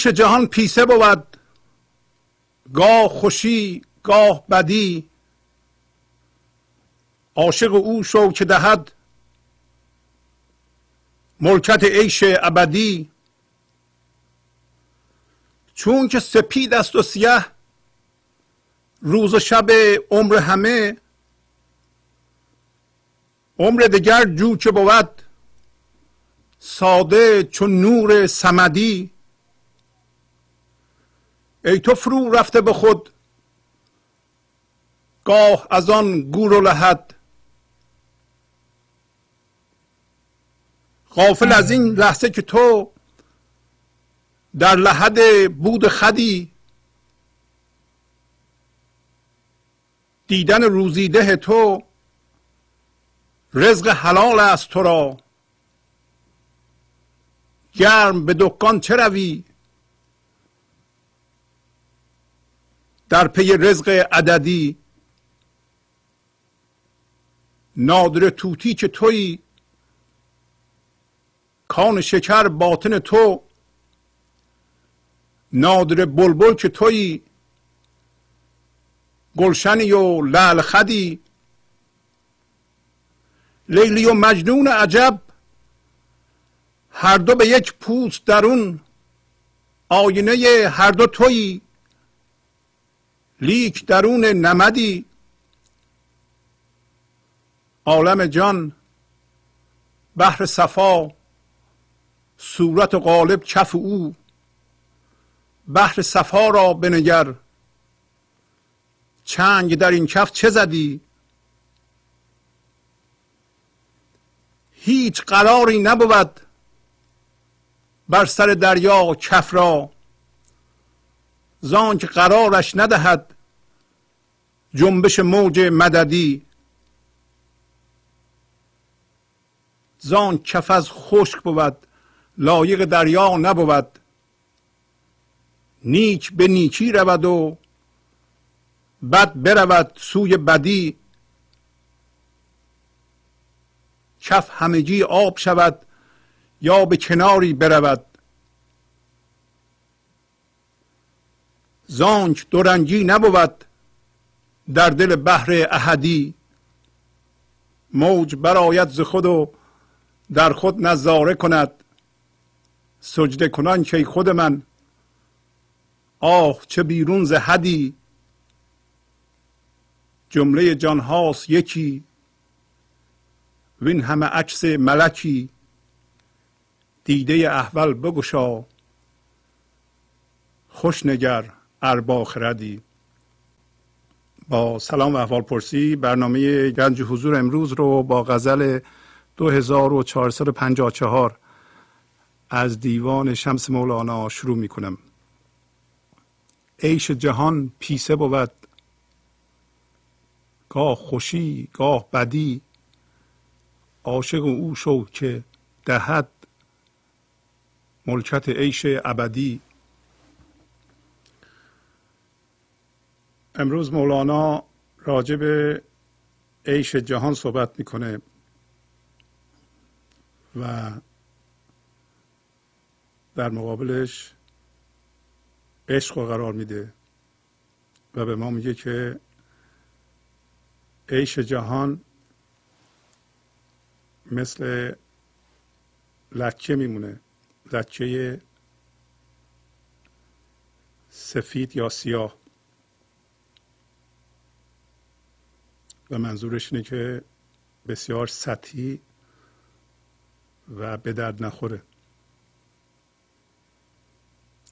عیش جهان پیسه بود گاه خوشی گاه بدی عاشق او شو که دهد. ملکت عیش ابدی. چون که سپید است و سیه روز و شب عمر همه. عمر دگر جو که بود ساده چون نور سمدی ای تو فرو رفته به خود گاه از آن گور و لحد. غافل از این لحظه که تو در لحد بود خدی دیدن روزیده تو رزق حلال است تو را. گرم به دکان چه روی؟ در پی رزق عددی نادر توتی که توی کان شکر باطن تو نادر بلبل که توی گلشنی و لعل خدی لیلی و مجنون عجب هر دو به یک پوست درون آینه هر دو تویی لیک درون نمدی. عالم جان بحر صفا صورت غالب کف او. بحر صفا را بنگر چنگ در این کف چه زدی؟ هیچ قراری نبود بر سر دریا کف را. زان که قرارش ندهد جنبش موج مددی. زان کف از خشک بود لایق دریا نبود. نیک به نیکی رود و بد برود سوی بدی. کف همگی آب شود یا به کناری برود. زانک دورنگی نبود در دل بحر احدی. موج برآید ز خود و در خود نظاره کند. سجده کنان که خود من. آه چه بیرون ز حدی. جمله جان هاست یکی. وین همه عکس ملکی. دیده احول بگشا. خوش نگر اربا خردی با سلام و احوال پرسی برنامه گنج حضور امروز رو با غزل 2454 از دیوان شمس مولانا شروع می کنم عیش جهان پیسه بود. گاه خوشی گاه بدی. عاشق او شو که دهد ملکت عیش ابدی. امروز مولانا راجع به عیش جهان صحبت می‌کنه. و در مقابلش عشق رو قرار میده و به ما میگه که عیش جهان مثل لکه میمونه لکه سفید یا سیاه. و منظورش اینه که بسیار سطحی و به درد نخوره.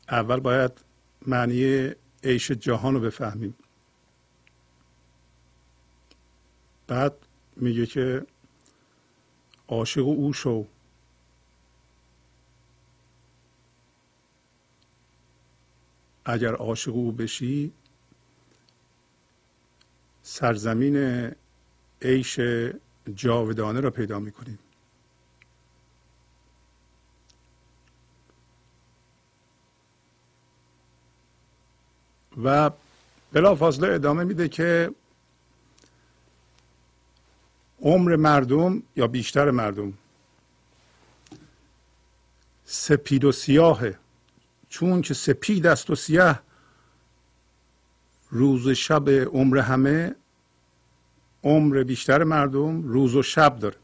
اول باید معنی عیش جهان رو بفهمیم. بعد میگه که عاشق او شو. اگر عاشق او بشی سرزمین عیش جاودانه را پیدا می‌کنیم. و بلافاصله ادامه میده که عمر مردم یا بیشتر مردم سپید و سیاهه چون که سپید است و سیاه روز شب عمر همه عمر بیشتر مردم روز و شب داره.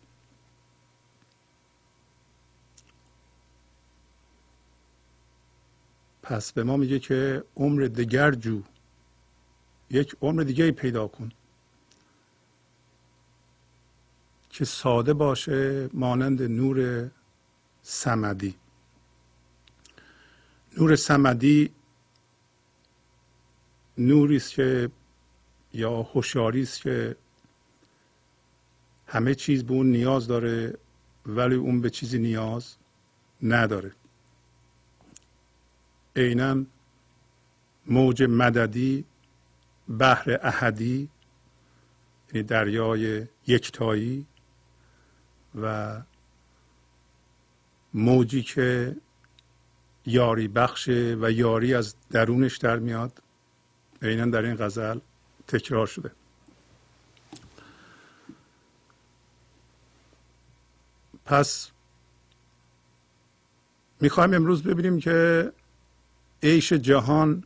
پس به ما میگه که عمر دگر جو یک عمر دیگه پیدا کن که ساده باشه مانند نور سمدی. نور سمدی نوری است که یا هوشیاری است که همه چیز به اون نیاز داره ولی اون به چیزی نیاز نداره. عینا موج مددی بحر احدی یعنی دریای یکتایی و موجی که یاری بخشه و یاری از درونش در میاد. عینا در این غزل تکرار شده. پس می‌خوایم امروز ببینیم که عیش جهان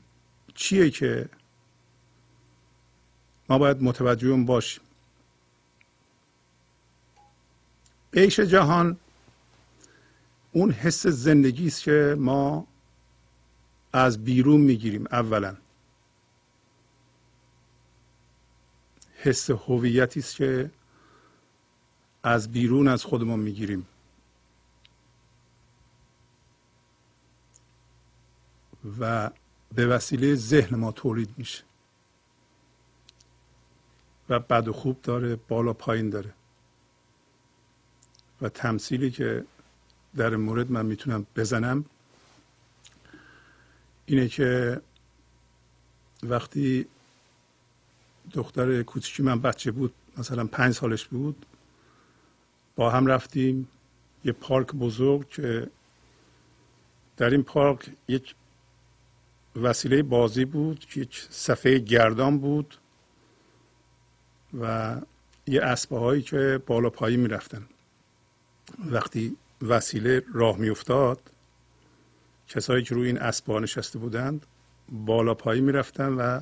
چیه که ما باید متوجه اون باشیم؟ عیش جهان اون حس زندگی است که ما از بیرون می‌گیریم اولا. حس هویتی است که از بیرون از خودمون می‌گیریم. و به وسیله ذهن ما تولید میشه. و بد و خوب داره بالا پایین داره. و تمثیلی که در مورد من می‌تونم بزنم اینه که وقتی دختر کوچکی من بچه بود مثلا پنج سالش بود با هم رفتیم یه پارک بزرگ که در این پارک یک وسیله بازی بود که یک صفحه گردان بود و یه اسبه هایی که بالا پایی می‌رفتن. وقتی وسیله راه میافتاد کسایی که روی این اسبه نشسته بودند بالا پایی می‌رفتن و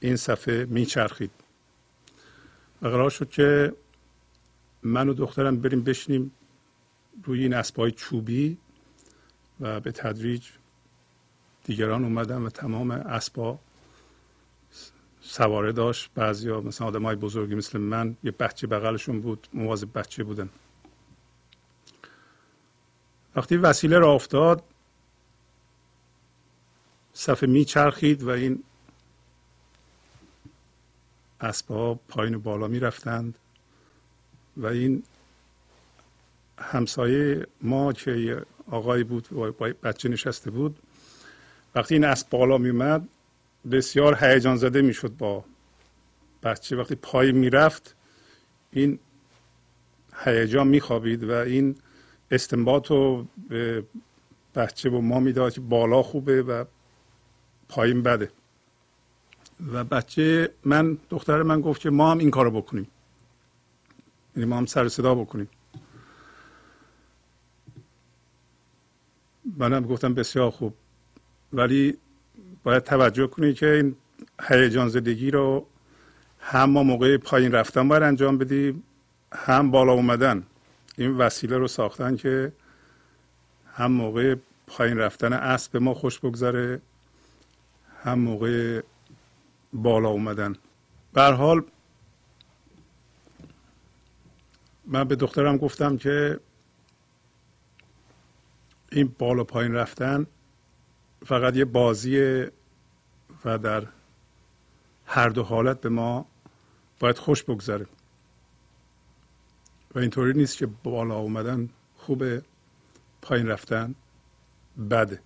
این صفحه میچرخید. و قرار شد که من و دخترم بریم بشینیم روی این اسبای چوبی و به تدریج دیگران اومدن و تمام اسبا سواره داشت. بعضیا مثلا آدم های بزرگی مثل من یه بچه بغلشون بود مواظب بچه بودن. وقتی وسیله را افتاد صفحه میچرخید و این اسباب پایین و بالا می‌رفتند و این همسایه ما که آقایی بود با بچه نشسته بود وقتی این اسب بالا میومد بسیار هیجان زده می‌شد با بچه. وقتی پای می‌رفت این هیجان میخوابید و این استنباط رو به بچه و ما می‌داد که بالا خوبه و پایین بده. و بچه من دختر من گفت که ما هم این کارو بکنیم. یعنی ما هم سر صدا بکنیم. منم گفتم بسیار خوب. ولی باید توجه کنید که این هیجان زدگی رو هم ما موقع پایین رفتن باید انجام بدیم هم بالا اومدن. این وسیله رو ساختن که هم موقع پایین رفتن اسب ما خوش بگذره هم موقع بالا اومدن. به حال من به دخترم گفتم که این بالا پایین رفتن فقط یه بازیه و در هر دو حالت به ما باید خوش بگذره. و اینطوری نیست که بالا اومدن خوبه پایین رفتن بده.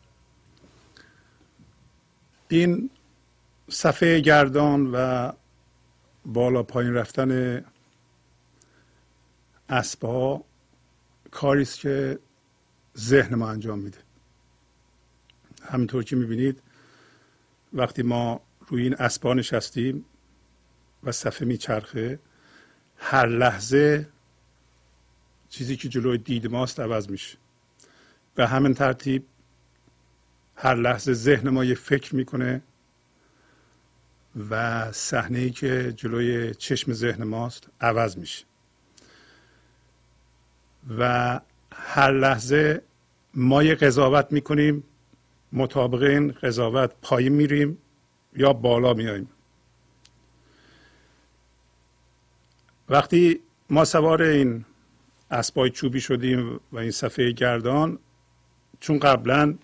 این صفحه گردان و بالا پایین رفتن اسبها کاری است که ذهن ما انجام میده. همینطور که می‌بینید وقتی ما روی این اسبا نشستیم و صفحه میچرخه هر لحظه چیزی که جلوی دید ماست عوض میشه. به همین ترتیب هر لحظه ذهن ما یه فکر می‌کنه و صحنه ای که جلوی چشم ذهن ماست عوض میشه. و هر لحظه ما یه قضاوت می‌کنیم مطابق این قضاوت پایین میریم یا بالا میاییم وقتی ما سوار این اسبای چوبی شدیم و این صفحه گردان چون قبلا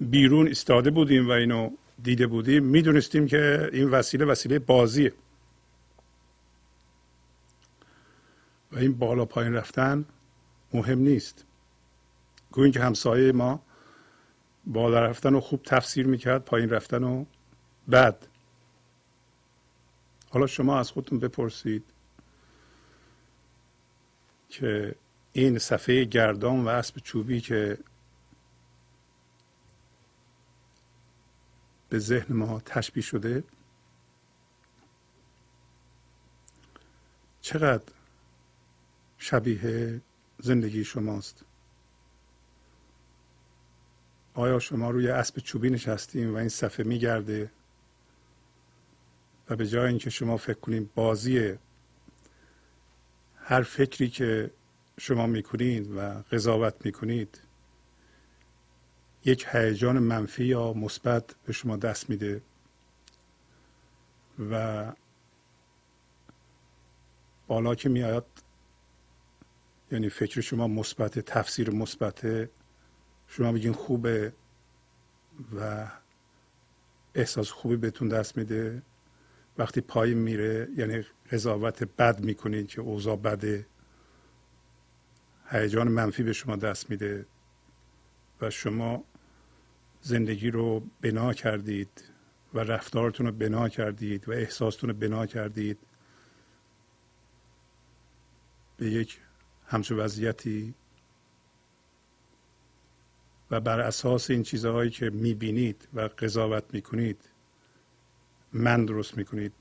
بیرون استاده بودیم و اینو دیده بودیم می‌دونستیم که این وسیله وسیله بازیه. و این بالا پایین رفتن مهم نیست. گوین که همسایه ما بالا رفتن رو خوب تفسیر می‌کرد پایین رفتن رو بد حالا شما از خودتون بپرسید که این صفحه گردان و اسب چوبی که به ذهن ما تشبیه شده چقدر شبیه زندگی شماست؟ آیا شما روی اسب چوبی نشستیم و این صفحه میگرده؟ و به جای اینکه شما فکر کنید بازی هر فکری که شما می‌کنید و قضاوت می‌کنید یک هیجان منفی یا مثبت به شما دست میده. و بالا که میاد یعنی فکر شما مثبت تفسیر مثبت شما میگین خوبه و احساس خوبی بهتون دست میده. وقتی پایین میره یعنی قضاوت بد می‌کنید که اوضاع بده. هیجان منفی به شما دست میده و شما زندگی رو بنا کردید و رفتارتون رو بنا کردید و احساستون رو بنا کردید. به یک همچون وضعیتی و بر اساس این چیزهایی که می‌بینید و قضاوت می‌کنید من درست می‌کنید.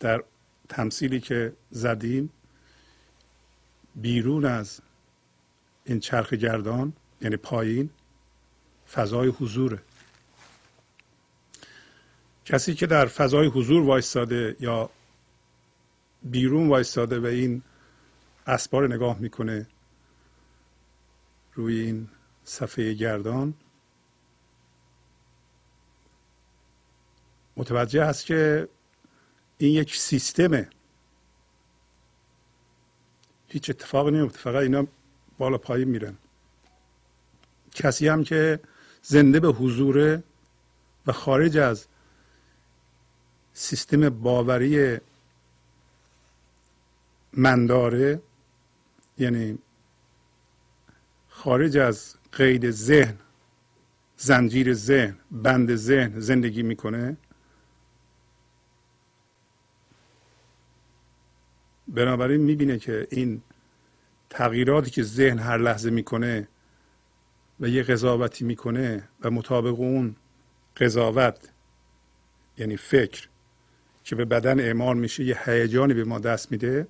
در تمثیلی که زدیم بیرون از این چرخ گردان یعنی پایین فضای حضوره. کسی که در فضای حضور وایستاده یا بیرون وایستاده و این اسبار نگاه می‌کنه روی این صفحه گردان. متوجه هست که این یک سیستمه. هیچ اتفاقی نمیفته فقط اینا بالا پایین میرن. کسی هم که زنده به حضوره و خارج از سیستم باوری منداره یعنی خارج از قید ذهن زنجیر ذهن بند ذهن زندگی می‌کنه؟ بنابراین می‌بینه که این تغییراتی که ذهن هر لحظه می‌کنه و یه قضاوتی می‌کنه و مطابق اون قضاوت یعنی فکر که به بدن اعمال میشه یه هیجانی به ما دست میده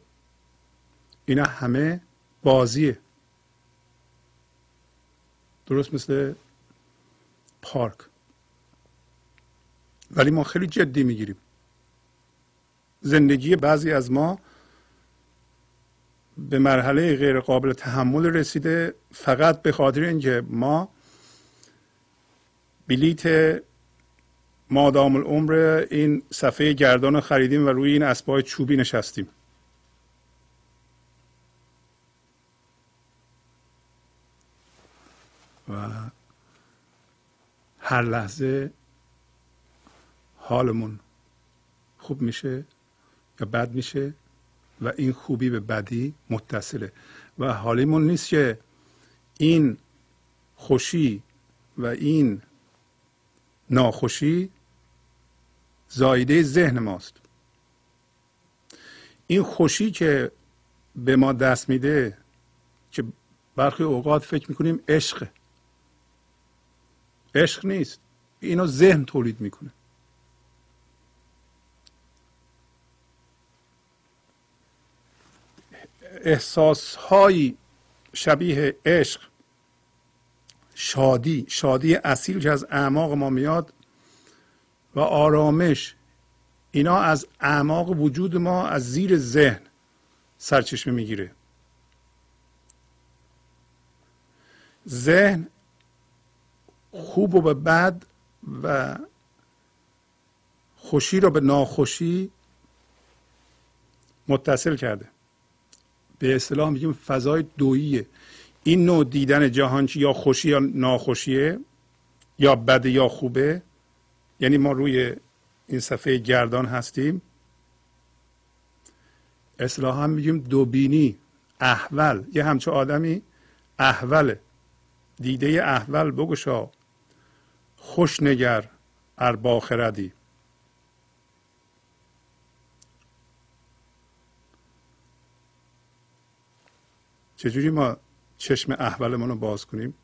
اینا همه بازیه. درست مثل پارک. ولی ما خیلی جدی می‌گیریم. زندگی بعضی از ما به مرحله غیر قابل تحمل رسیده فقط به خاطر اینکه ما بلیت مادام العمر این صفحه گردان رو خریدیم و روی این اسبای چوبی نشستیم. و هر لحظه حالمون خوب میشه یا بد میشه و این خوبی به بدی متصله. و حالیمون نیست که این خوشی و این ناخوشی زایده ذهن ماست. این خوشی که به ما دست میده که برخی اوقات فکر می‌کنیم عشق عشق نیست. اینو ذهن تولید می‌کنه. احساس هایی شبیه عشق شادی شادی اصیل که از اعماق ما میاد و آرامش اینا از اعماق وجود ما از زیر ذهن سرچشمه می‌گیره. ذهن خوب و به بد و خوشی رو به ناخوشی متصل کرده. به اصطلاح میگیم فضای دوییه. این نوع دیدن جهان یا خوشی یا ناخوشیه یا بده یا خوبه. یعنی ما روی این صفحه گردان هستیم. اصلاحا میگیم دوبینی احول. یه همچه آدمی احوله. دیده احول بگشا خوش نگر ار خردی چجوری ما چشم احولمون رو باز کنیم؟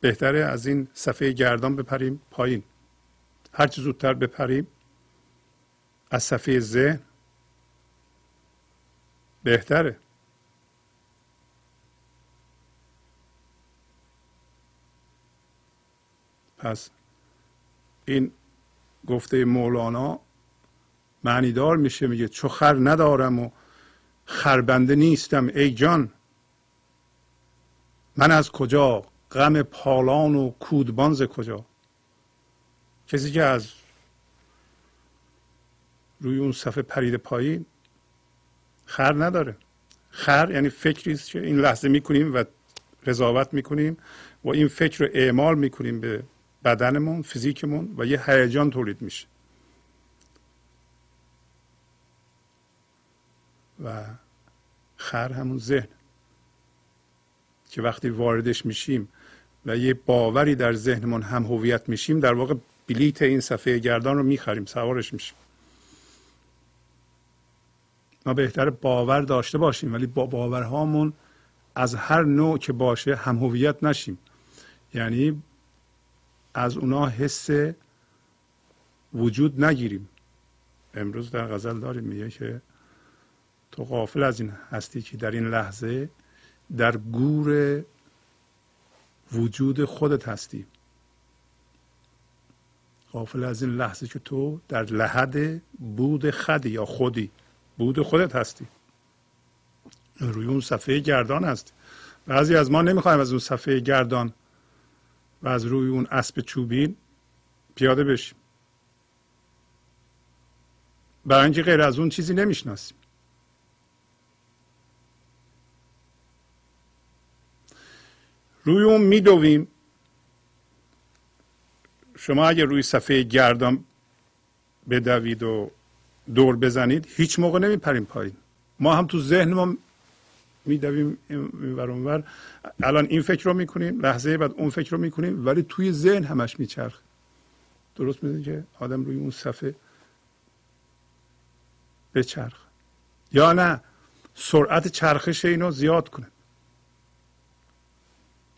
بهتره از این صفحه گردان بپریم پایین. هر چه زودتر بپریم از صفحه ذهن بهتره. پس این گفته مولانا معنیدار میشه میگه چو خر ندارم و خربنده نیستم ای جان. من از کجا؟ غم پالان و کودبانز کجا؟ کسی که از روی اون صفحه پرید پایین خر نداره. خر یعنی فکری است که این لحظه می‌کنیم و قضاوت می‌کنیم و این فکر رو اعمال می‌کنیم به بدنمون فیزیکمون و یه هیجان تولید میشه. و خر همون ذهن که وقتی واردش میشیم و یه باوری در ذهنمون هم هویت میشیم در واقع بلیت این صفحه گردان رو می‌خریم سوارش میشیم. ما بهتر باور داشته باشیم ولی با باورهامون از هر نوع که باشه هم هویت نشیم. یعنی از اونا حس وجود نگیریم. امروز در غزل داریم میگه که تو غافل از این هستی که در این لحظه در گور وجود خودت هستی. غافل از این لحظه که تو در لحد بود خدی یا خودی بود خودت هستی. روی اون صفحه گردان هستی بعضی از ما نمی‌خوایم از اون صفحه گردان و از روی اون اسب چوبین پیاده بشیم. برای اینکه غیر از اون چیزی نمی‌شناسیم. روی اون میدویم. شما اگر روی صفحه گردان بدوید و دور بزنید هیچ موقع نمیپریم پایین. ما هم تو ذهن ما میدویم این ور الان این فکر رو می‌کنیم لحظه بعد اون فکر رو می‌کنیم ولی توی ذهن همش میچرخ درست می‌دونی که آدم روی اون صفحه بچرخ یا نه سرعت چرخش اینو زیاد کنه.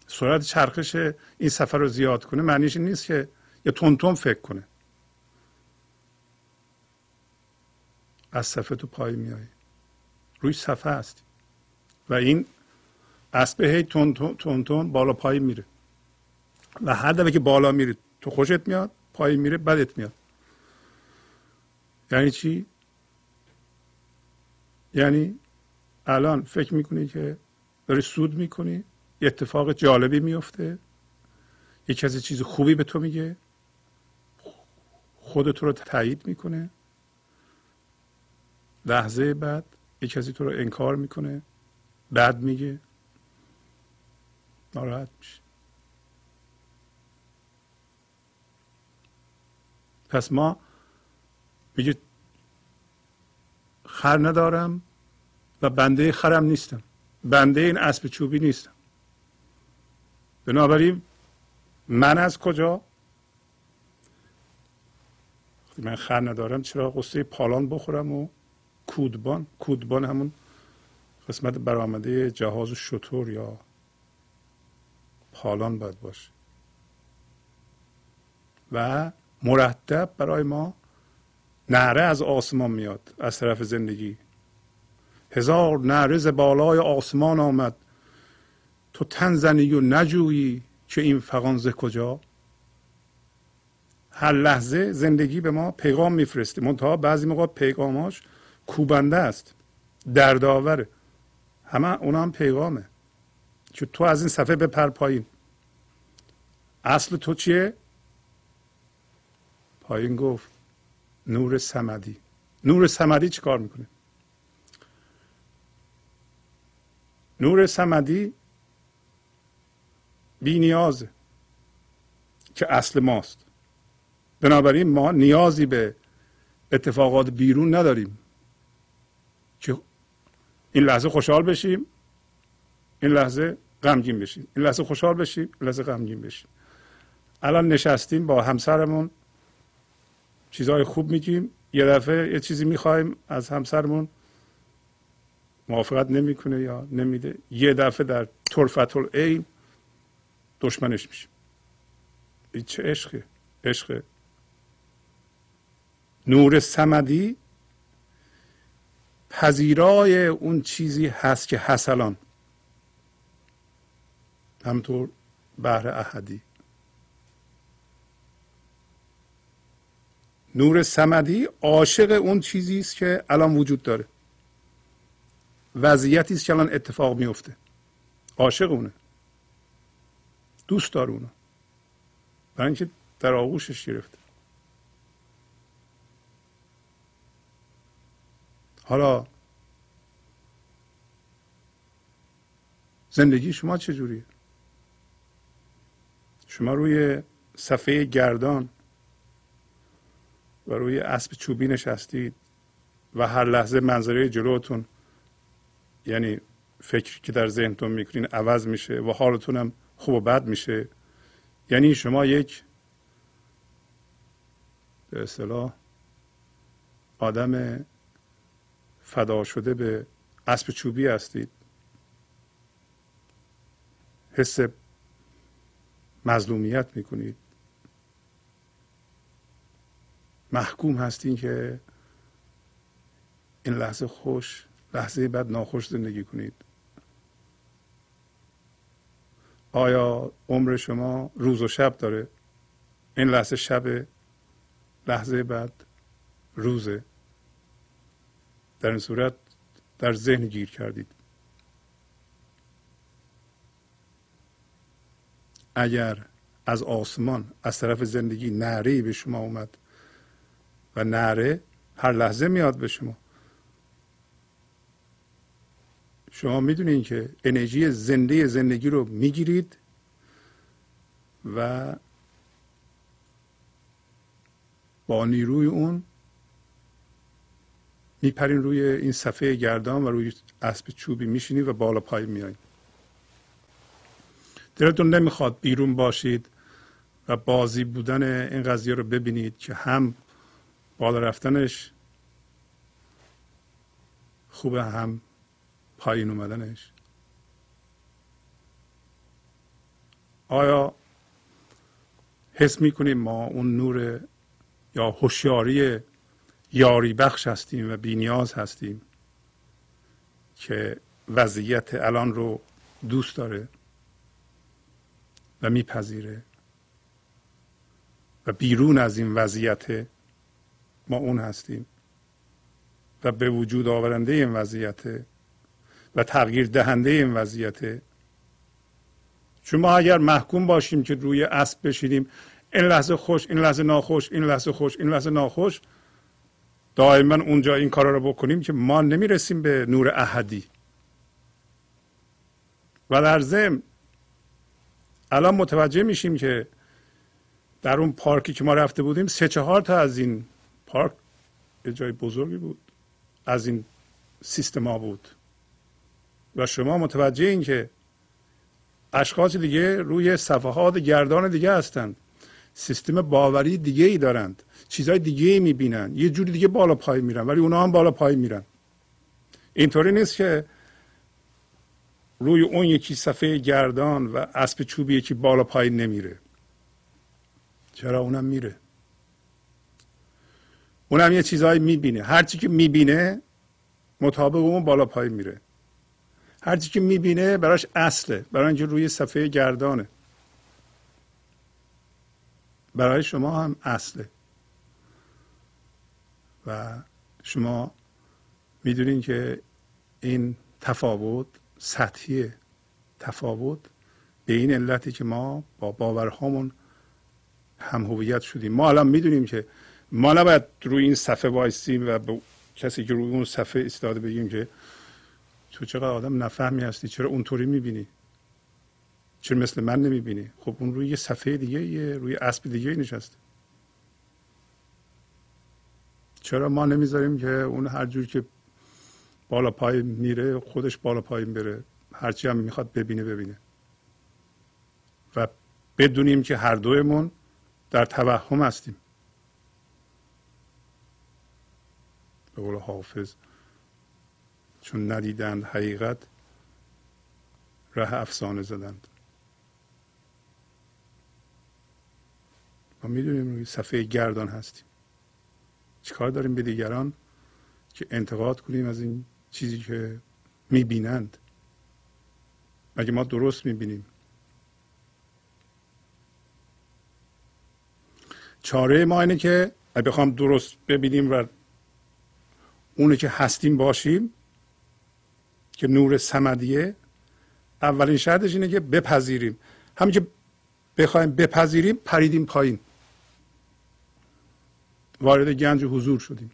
سرعت چرخش این سفر رو زیاد کنه معنیش نیست که یه تون فکر کنه. از صفحه تو پای میای روی صفحه هستی. و این اسب هی تون تون, تون بالا پای میره. و هر دفعه که بالا میره تو خوشت میاد پای میره بدت میاد. یعنی چی؟ یعنی الان فکر می‌کنی که داری سود می‌کنی یه اتفاق جالبی میفته یه کسی چیز خوبی به تو میگه خودت رو تایید می‌کنه لحظه بعد یه کسی تو رو انکار می‌کنه. بد میگه. ناراحت میشه. پس ما میگه خر ندارم و بنده خرم نیستم. بنده این اسب چوبی نیستم. بنابراین من از کجا؟ وقتی من خر ندارم چرا؟ قصه پالان بخورم و کودبان کودبان همون قسمت برآمده جهاز شطور یا پالان باید باشه. و مرتب برای ما نعره از آسمان میاد از طرف زندگی. هزار نعره ز بالای آسمان آمد. تو تن زنی و نجویی که این فقان ز کجا؟ هر لحظه زندگی به ما پیغام میفرسته. منتها بعضی موقع پیغاماش کوبنده است دردآوره همه اونا هم پیغامه. که تو از این صفحه بپر پایین. اصل تو چیه؟ پایین گفت نور سمدی. نور سمدی چی کار می‌کنه؟ نور سمدی بی نیازه که اصل ماست. بنابراین ما نیازی به اتفاقات بیرون نداریم که این لحظه خوشحال بشیم. این لحظه غمگین بشیم. این لحظه خوشحال بشیم این لحظه غمگین بشیم. الان نشستیم با همسرمون. چیزهای خوب میگیم. یه دفعه یه چیزی می‌خوایم از همسرمون. موافقت نمی‌کنه یا نمیده. یه دفعه در طرفت العین دشمنش میشیم. این چه عشقه عشق نور سمدی پذیرای اون چیزی هست که حسلان همطور بهر احدی. نور سمدی عاشق اون چیزی است که الان وجود داره. وضعیتی است که الان اتفاق میفته عاشق اونه. دوست داره اونو. برای اینکه در آغوشش گرفته. حالا زندگی شما چجوریه؟ شما روی صفحه گردان و روی اسب چوبی نشستید و هر لحظه منظره جلوتون یعنی فکری که در ذهنتون می‌کنین عوض میشه و حالتون هم خوب و بد میشه یعنی شما یک به اصطلاح آدم فدا شده به اسب چوبی هستید. حس مظلومیت می‌کنید. محکوم هستین که این لحظه خوش لحظه بعد ناخوش زندگی کنید. آیا عمر شما روز و شب داره؟ این لحظه شب لحظه بعد روزه. در این صورت در ذهن گیر کردید. اگر از آسمان از طرف زندگی نعره به شما اومد و نعره هر لحظه میاد به شما شما می‌دونید که انرژی زنده زندگی رو می‌گیرید و با نیروی اون میپرین روی این صفحه گردان و روی اسب چوبی میشینید و بالا پای میایید دلتون نمی‌خواد بیرون باشید و بازی بودن این قضیه رو ببینید که هم بالا رفتنش خوبه هم پایین اومدنش. آیا حس می‌کنیم ما اون نور یا هوشیاری یاری بخش هستیم و بینیاز هستیم که وضعیت الان رو دوست داره و میپذیره و بیرون از این وضعیت ما اون هستیم و به وجود آورنده این وضعیت و تغییر دهنده این وضعیت. چون ما اگر محکوم باشیم که روی اسب بشینیم این لحظه خوش این لحظه ناخوش این لحظه خوش این لحظه ناخوش دائما اونجا این کارا رو بکنیم که ما نمی‌رسیم به نور احدی. و در ضمن الان متوجه میشیم که در اون پارکی که ما رفته بودیم سه چهار تا از این پارک یه جای بزرگی بود از این سیستما بود. و شما متوجه این که اشخاص دیگه روی صفحات گردان دیگه هستند. سیستم باوری دیگه ای دارند. چیزهای دیگه ای می‌بینن. یه جوری دیگه بالا پای میرن ولی اونا هم بالا پای میرن. اینطوری نیست که روی اون یکی صفحه گردان و اسب چوبی یکی بالا پایین نمیره. چرا اونم میره؟ اونم یه چیزهایی می‌بینه. هرچی که می‌بینه مطابق اون بالا پایین میره. هرچی که می‌بینه براش اصله. برای اینکه روی صفحه گردانه. برای شما هم اصله. و شما می‌دونین که این تفاوت سطحی تفاوت به این علتی که ما با باورهامون هم هویت شدیم. ما الان می‌دونیم که ما نباید روی این صفحه وایسیم و به کسی که روی اون صفحه ایستاده بگیم که تو چقدر آدم نفهمی هستی چرا اونطوری می‌بینی؟ چرا مثل من نمی‌بینی. خب اون روی یه صفحه دیگه یه روی اسب دیگه نشسته. چرا ما نمی‌ذاریم که اون هر جور که بالا پای میره خودش بالا پایین بره. هرچی هم می‌خواد ببینه ببینه. و بدونیم که هر دویمون در توهم هستیم. به قول حافظ چون ندیدند حقیقت ره افسانه زدند. ما می‌دونیم روی صفحه گردان هستیم. چیکار داریم به دیگران که انتقاد کنیم از این چیزی که می‌بینند؟ مگه ما درست می‌بینیم؟ چاره ما اینه که اگه بخوام درست ببینیم و اونه که هستیم باشیم که نور سمدیه اولین شرطش اینه که بپذیریم. همین که بخوایم بپذیریم پریدیم پایین. وارد گنج حضور شدیم.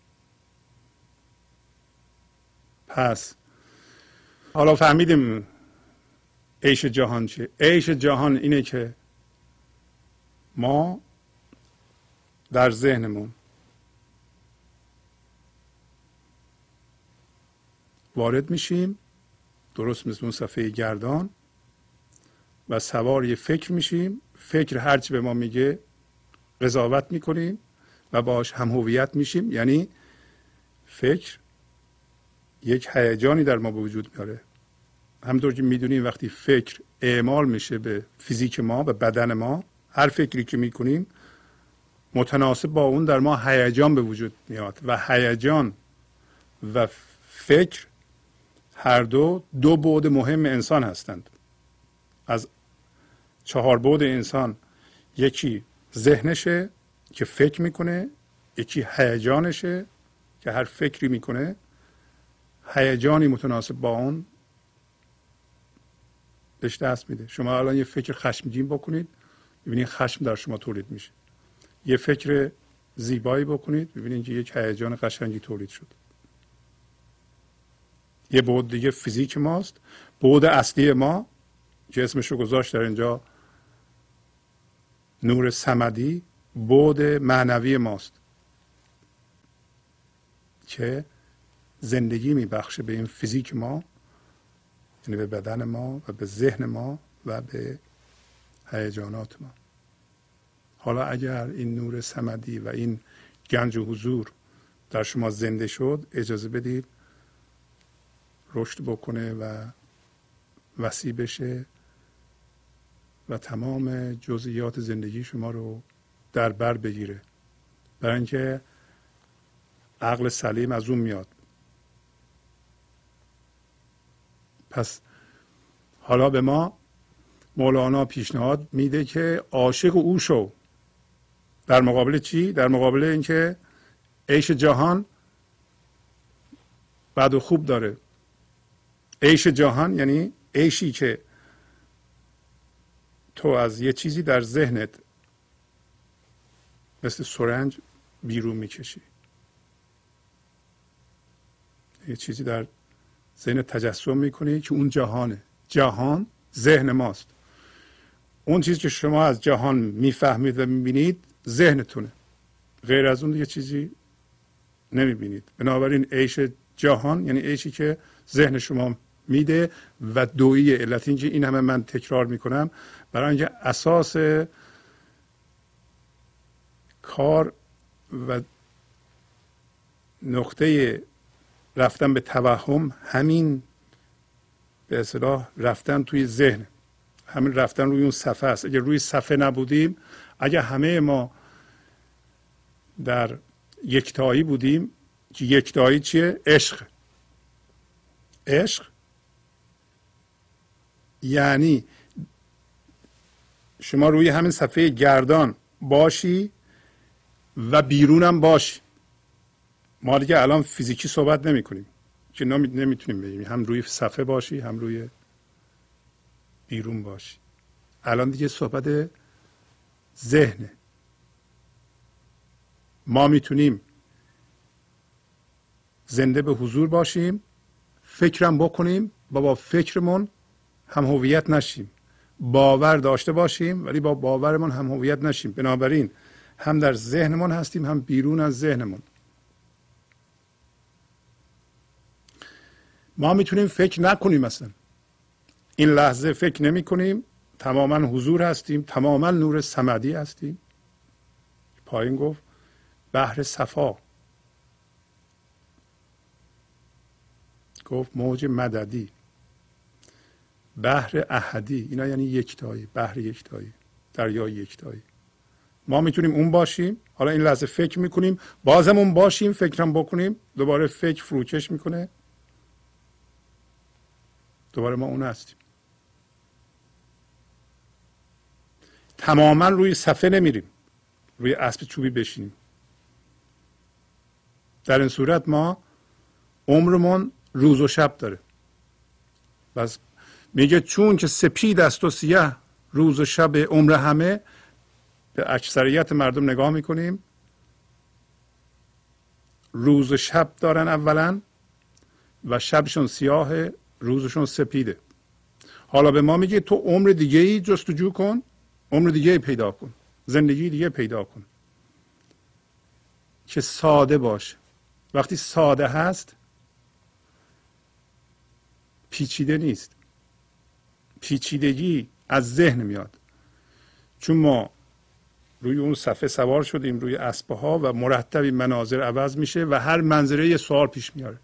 پس حالا فهمیدیم عیش جهان چیه. عیش جهان اینه که ما در ذهنمون وارد میشیم درست مثل اون صفحه گردان و سوار یه فکر میشیم. فکر هرچی به ما میگه قضاوت می‌کنیم. و باش هم هویت میشیم. یعنی فکر یک هیجانی در ما به وجود میاره. همطور که می‌دونیم وقتی فکر اعمال میشه به فیزیک ما به بدن ما هر فکری که می‌کنیم متناسب با اون در ما هیجان به وجود میاد. و هیجان و فکر هر دو دو بعد مهم انسان هستند. از چهار بعد انسان یکی ذهنشه که فکر می‌کنه یکی هیجانشه که هر فکری می‌کنه هیجانی متناسب با اون بهش دست میده. شما الان یه فکر خشمگین بکنید ببینید خشم در شما تولید میشه. یه فکر زیبایی بکنید ببینید که یک هیجان قشنگی تولید شد. یه بود دیگه فیزیک ماست. بود اصلی ما که اسمش رو گذاشت در اینجا. نور سمدی بود معنوی ماست. که زندگی میبخشه به این فیزیک ما یعنی به بدن ما و به ذهن ما و به هیجانات ما. حالا اگر این نور سمدی و این گنج و حضور در شما زنده شد اجازه بدید رشد بکنه و وسیع بشه و تمام جزئیات زندگی شما رو در بر بگیره. برای اینکه عقل سلیم از اون میاد. پس حالا به ما مولانا پیشنهاد میده که عاشق او شو. در مقابل چی؟ در مقابل اینکه عیش جهان بد و خوب داره. عیش جهان یعنی عیشی که تو از یه چیزی در ذهنت مثل سرنج بیرون می‌کشی. یه چیزی در ذهن تجسم می‌کنی که اون جهانه. جهان ذهن ماست. اون چیزی که شما از جهان می‌فهمید و می‌بینید ذهنتونه. غیر از اون دیگه چیزی نمی‌بینید. بنابراین عیش جهان یعنی عیشی که ذهن شما میده و دویی علت اینکه این همه من تکرار می‌کنم برای اینکه اساس کار و نقطه رفتن به توهم همین به اصطلاح رفتن توی ذهن. همین رفتن روی اون صفحه است. اگر روی صفحه نبودیم اگر همه ما در یکتایی بودیم که یکتایی چیه؟ عشق. عشق یعنی شما روی همین صفحه گردان باشی و بیرونم باشی ما دیگه الان فیزیکی صحبت نمی کنیم که نمی‌تونیم بگیم هم روی صفحه باشی هم روی بیرون باشی. الان دیگه صحبت ذهنه. ما می‌تونیم زنده به حضور باشیم فکرم بکنیم و با فکرمون هم هویت نشیم. باور داشته باشیم ولی با باورمون هم هویت نشیم. بنابراین هم در ذهنمون هستیم هم بیرون از ذهنمون ما می‌تونیم فکر نکنیم مثلا این لحظه فکر نمی کنیم تماما حضور هستیم. تماما نور سمدی هستیم. پایین گفت بحر صفا. گفت موج مددی. بحر احدی. اینا یعنی یکتایی بحر یکتایی دریای یکتایی. ما می‌تونیم اون باشیم. حالا این لحظه فکر می‌کنیم. بازم اون باشیم فکرم بکنیم. دوباره فکر فروکش می‌کنه. دوباره ما اون هستیم. تماما روی صفحه نمیریم. روی اسب چوبی بشینیم. در این صورت ما عمرمون روز و شب داره. بس میگه چون که سپید است و سیه روز و شب عمر همه به اکثریت مردم نگاه می‌کنیم. روز و شب دارن اولا و شبشون سیاه روزشون سپیده حالا به ما میگه تو عمر دیگه ای جستجو کن عمر دیگه ای پیدا کن زندگی دیگه پیدا کن. که ساده باشه وقتی ساده هست پیچیده نیست. پیچیدگی از ذهن میاد. چون ما روی اون صفحه سوار شدیم روی اسبه ها و مرتبی مناظر عوض میشه و هر منظره یه سوال پیش میاره.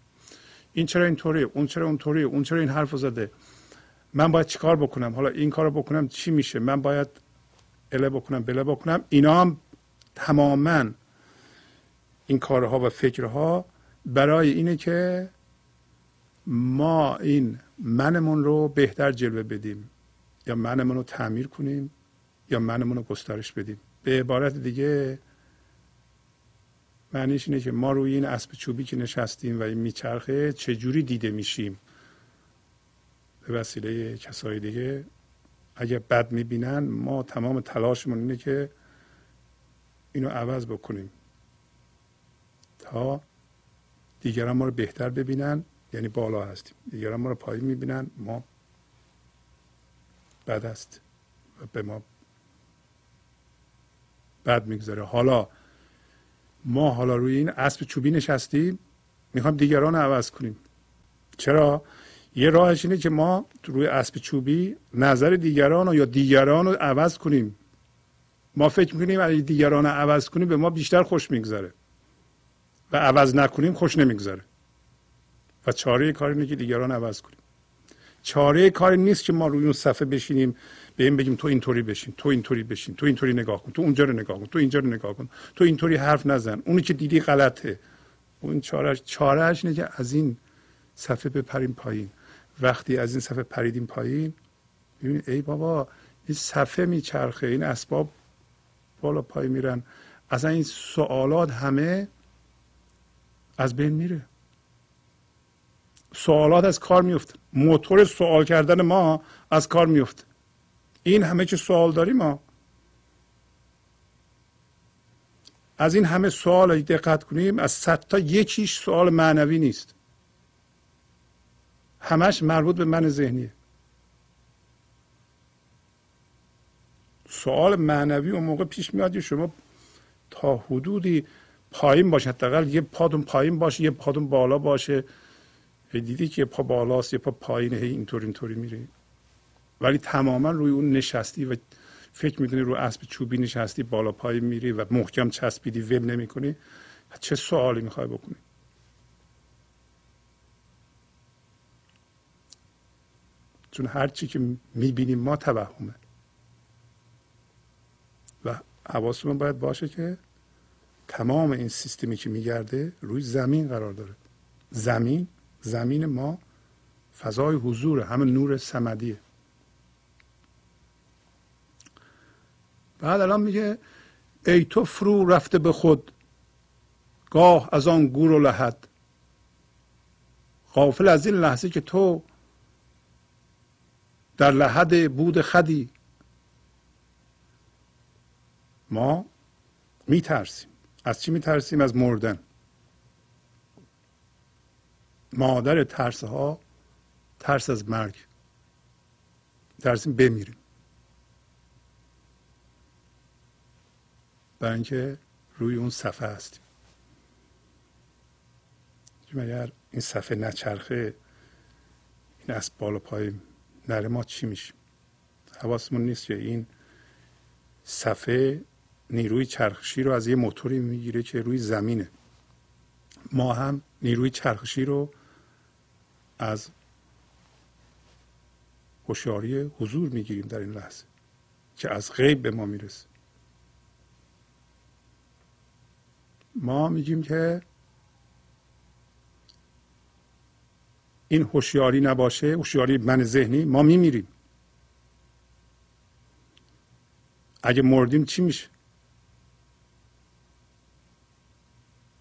این چرا اینطوریه؟ اون چرا اونطوریه؟ اون چرا این حرف زده؟ من باید چیکار بکنم؟ حالا این کارو بکنم چی میشه؟ من باید اله بکنم بله بکنم؟ اینا هم تماما این کارها و فکرها برای اینه که ما این منمون رو بهتر جلوه بدیم یا منمون رو تعمیر کنیم یا منمون رو گسترش بدیم. به عبارت دیگه معنیش اینه که ما روی این اسب چوبی که نشستیم و این میچرخه چجوری دیده میشیم؟ به وسیله کسای دیگه. اگر بد می‌بینن ما تمام تلاشمون اینه که اینو عوض بکنیم تا دیگران ما رو بهتر ببینن. یعنی بالا هستیم. دیگران ما رو پایین می‌بینن. ما بد است و به ما بد می‌گذاره. حالا ما حالا روی این اسب چوبی نشستیم می‌خوام دیگران رو عوض کنیم. چرا؟ یه راهش اینه که ما روی اسب چوبی نظر دیگران رو یا دیگران رو عوض کنیم. ما فکر می‌کنیم اگه دیگران رو عوض کنیم به ما بیشتر خوش میگذره. و عوض نکنیم خوش نمیگذره. و چاره کار اینه که دیگران عوض کنیم. چاره کاری نیست که ما روی اون صفحه بشینیم به این بگیم تو اینطوری بشین تو اینطوری بشین تو اینطوری نگاه کن تو اونجا رو نگاه کن تو اینجا رو نگاه کن تو اینطوری حرف نزن. اونی که دیدی غلطه. اون چارهش چارهش اینه که از این صفحه بپریم پایین. وقتی از این صفحه پریدیم پایین ببینید ای بابا این صفحه میچرخه این اسباب بالا پای میرن. اصلا این سوالات همه از بین میره. سوالات از کار میفته موتور سوال کردن ما از کار میفته این همه که سوال داریم ما. از این همه سوال دقت کنیم از صد تا یکیش سوال معنوی نیست. همش مربوط به من ذهنیه. سوال معنوی اون موقع پیش میاد شما تا حدودی پایین باشه حداقل یه پاتون پایین باشه یه پاتون بالا باشه. دیدی که پا بالاست یه پا پایینه هی اینطور اینطوری میره. ولی تماما روی اون نشستی و فکر می‌کنی رو اسب چوبی نشستی بالا پای میری و محکم چسبیدی ول نمی‌کنی. چه سوالی می‌خوای بکنی؟ چون هر چی که می‌بینیم ما توهمه. و حواسمون باید باشه که تمام این سیستمی که میگرده روی زمین قرار داره. زمین زمین ما فضای حضور همه نور سمدیه بعد الان میگه ای تو فرو رفته به خود گاه از آن گور و لحد. غافل از این لحظه که تو در لحد بود خدی. ما میترسیم. از چی میترسیم؟ از مردن. مادر ترس ها ترس از مرگ. ترسیم بمیریم. برای اینکه روی اون صفحه هستیم. اگر این صفحه نچرخه این از بالا پای نره ما چی میشیم؟ حواسمون نیست که این صفحه نیروی چرخشی رو از یه موتوری می‌گیره که روی زمینه. ما هم نیروی چرخشی رو از هوشیاری حضور می‌گیریم در این لحظه که از غیب به ما می‌رسه. ما میگیم که این هوشیاری نباشه هوشیاری من ذهنی ما میمیریم. اگه مردیم چی میشه؟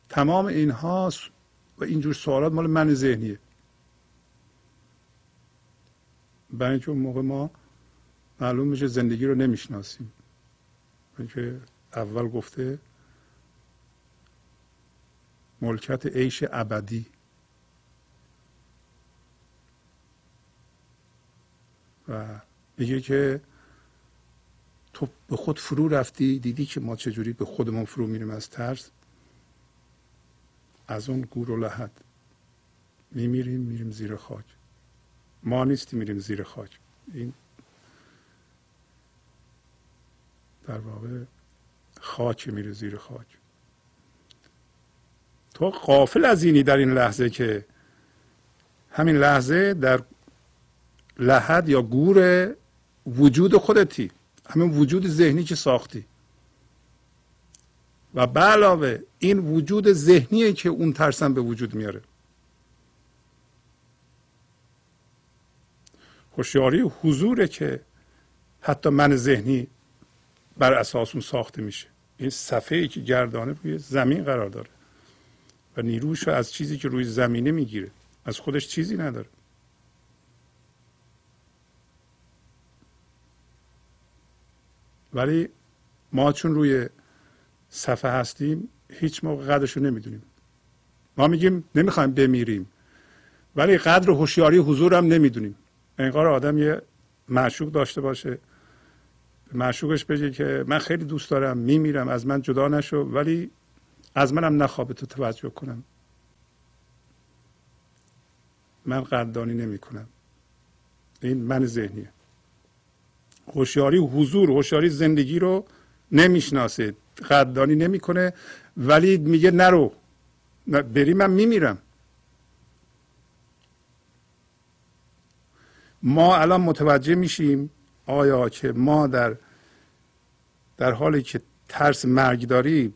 تمام اینها و اینجور سوالات مال من ذهنیه. برای اینکه اون موقع ما معلوم میشه زندگی رو نمی‌شناسیم. که اول گفته ملکت عیش ابدی. و میگه که تو به خود فرو رفتی دیدی که ما چجوری به خودمون فرو میریم از ترس. از اون گور و لحد میمیریم میریم زیر خاک. ما نیستیم میریم زیر خاک. این در واقع خاک میره زیر خاک. تو قافل از اینی در این لحظه که همین لحظه در لحد یا گور وجود خودتی. همین وجود ذهنی که ساختی. و به علاوه این وجود ذهنیه که اون ترسم به وجود میاره. هوشیاری حضوره که حتی من ذهنی بر اساس اون ساخته میشه. این صفحه ای که گردانه روی زمین قرار داره و نیروش رو از چیزی که روی زمینه می‌گیره از خودش چیزی نداره. ولی ما چون روی صفحه هستیم هیچ موقع قدرش رو نمی‌دونیم. ما میگیم نمی‌خوایم بمیریم ولی قدر هوشیاری حضور هم نمی‌دونیم. انگار آدم یه معشوق داشته باشه. معشوقش بگه که من خیلی دوست دارم میمیرم از من جدا نشو ولی از منم نخوابه تو توجه کنم. من قدردانی نمی کنم این من ذهنیه. هوشیاری حضور هوشیاری زندگی رو نمی‌شناسه. قدردانی نمی‌کنه ولی میگه نرو. بری من میمیرم. ما الان متوجه میشیم آیا که ما در در حالی که ترس مرگ داریم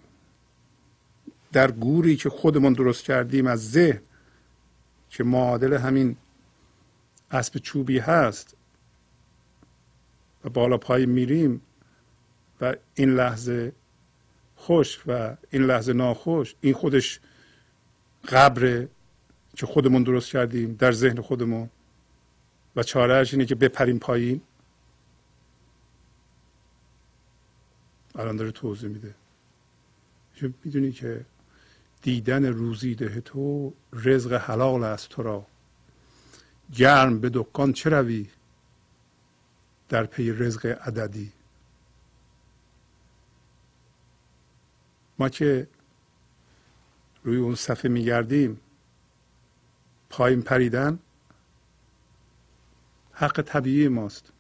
در گوری که خودمون درست کردیم از ذهن که معادل همین اسب چوبی هست و بالا پای میریم و این لحظه خوش و این لحظه ناخوش این خودش قبره که خودمون درست کردیم در ذهن خودمون. و چارهش اینه که بپریم پایین. الان داره توضیح میده. می‌دونی که دیدن روزیده تو رزق حلال است تو را. گرم به دکان چه روی در پی رزق عددی؟ ما که روی اون صفحه میگردیم پایین پریدن حق طبیعی ماست.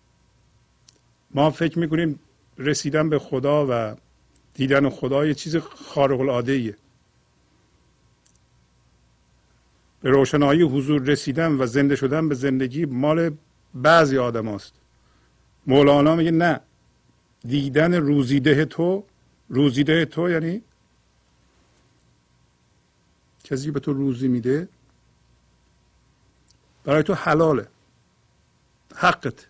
ما فکر می‌کنیم رسیدن به خدا و دیدن خدا یه چیز خارق العاده ایه به روشنایی حضور رسیدن و زنده شدن به زندگی مال بعضی آدم هست. مولانا میگه نه دیدن روزیده تو روزیده تو یعنی کسی به تو روزی میده برای تو حلاله. حقت.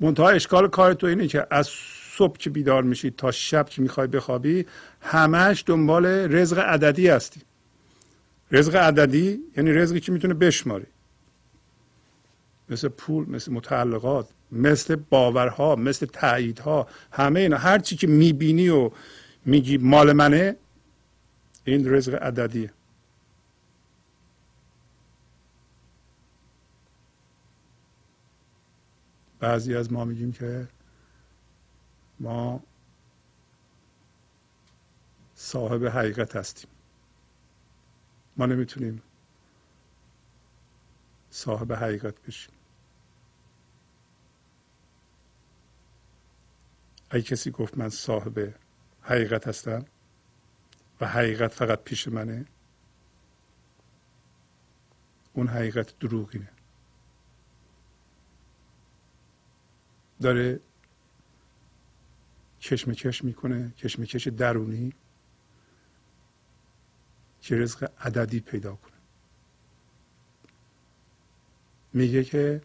منتها اشکال کار تو اینه که از صبح که بیدار میشی تا شب که می‌خوای بخوابی همش دنبال رزق عددی هستی. رزق عددی یعنی رزقی که می‌تونه بشماری. مثل پول مثل متعلقات مثل باورها مثل تاییدها همه اینا. هر چی که می‌بینی و میگی مال منه این رزق عددیه. بعضی از ما میگیم که ما صاحب حقیقت هستیم. ما نمی‌تونیم صاحب حقیقت بشیم. اگه کسی گفت من صاحب حقیقت هستم و حقیقت فقط پیش منه اون حقیقت دروغینه. داره کشمکش می‌کنه کشمکش درونی که رزق عددی پیدا کنه. میگه که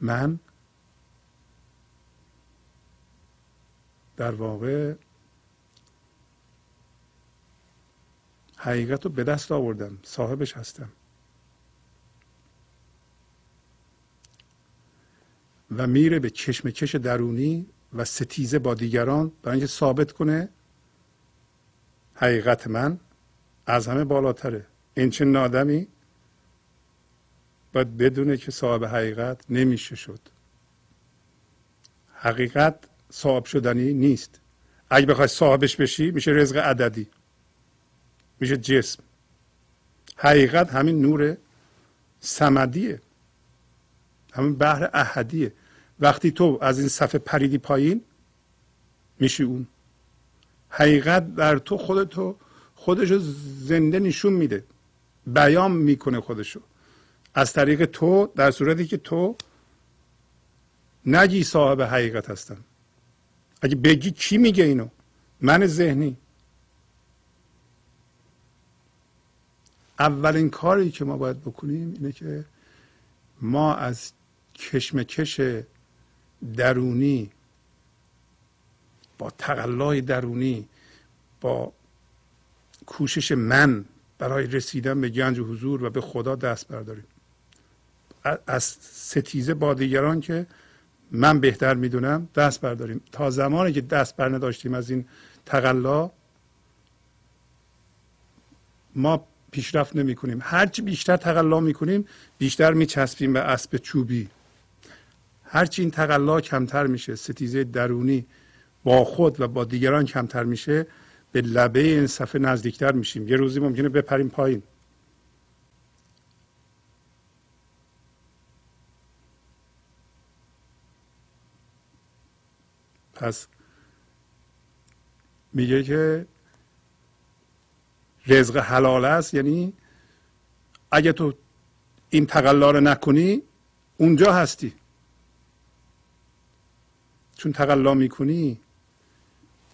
من در واقع حقیقت رو به دست آوردم صاحبش هستم. و میره به کشمکش درونی و ستیزه با دیگران برای اینکه ثابت کنه حقیقت من از همه بالاتره. این چه نادمی باید بدونه که صاحب حقیقت نمیشه شد. حقیقت صاحب شدنی نیست. اگه بخوای صاحبش بشی میشه رزق عددی. میشه جسم. حقیقت همین نور سمدیه. همین بحر احدیه. وقتی تو از این صفحه پریدی پایین میشی اون. حقیقت در تو خودتو خودشو زنده نشون میده بیان می‌کنه خودشو. از طریق تو در صورتی که تو نگی صاحب حقیقت هستم. اگه بگی کی میگه اینو؟ من ذهنی. اولین کاری که ما باید بکنیم اینه که ما از کشمکش درونی با تقلای درونی با کوشش من برای رسیدن به گنج و حضور و به خدا دست برداریم. از ستیزه با دیگران که من بهتر می‌دونم دست برداریم. تا زمانی که دست بر نداشتیم از این تقلا ما پیشرفت نمی کنیم هرچی بیشتر تقلا می کنیم بیشتر می چسبیم به اسب چوبی. هرچی این تقلا کمتر میشه ستیزه درونی با خود و با دیگران کمتر میشه به لبه این صفحه نزدیکتر میشیم. یه روزی ممکنه بپریم پایین. پس میگه که رزق حلال است یعنی اگه تو این تقلا رو نکنی اونجا هستی. چون تقلا می‌کنی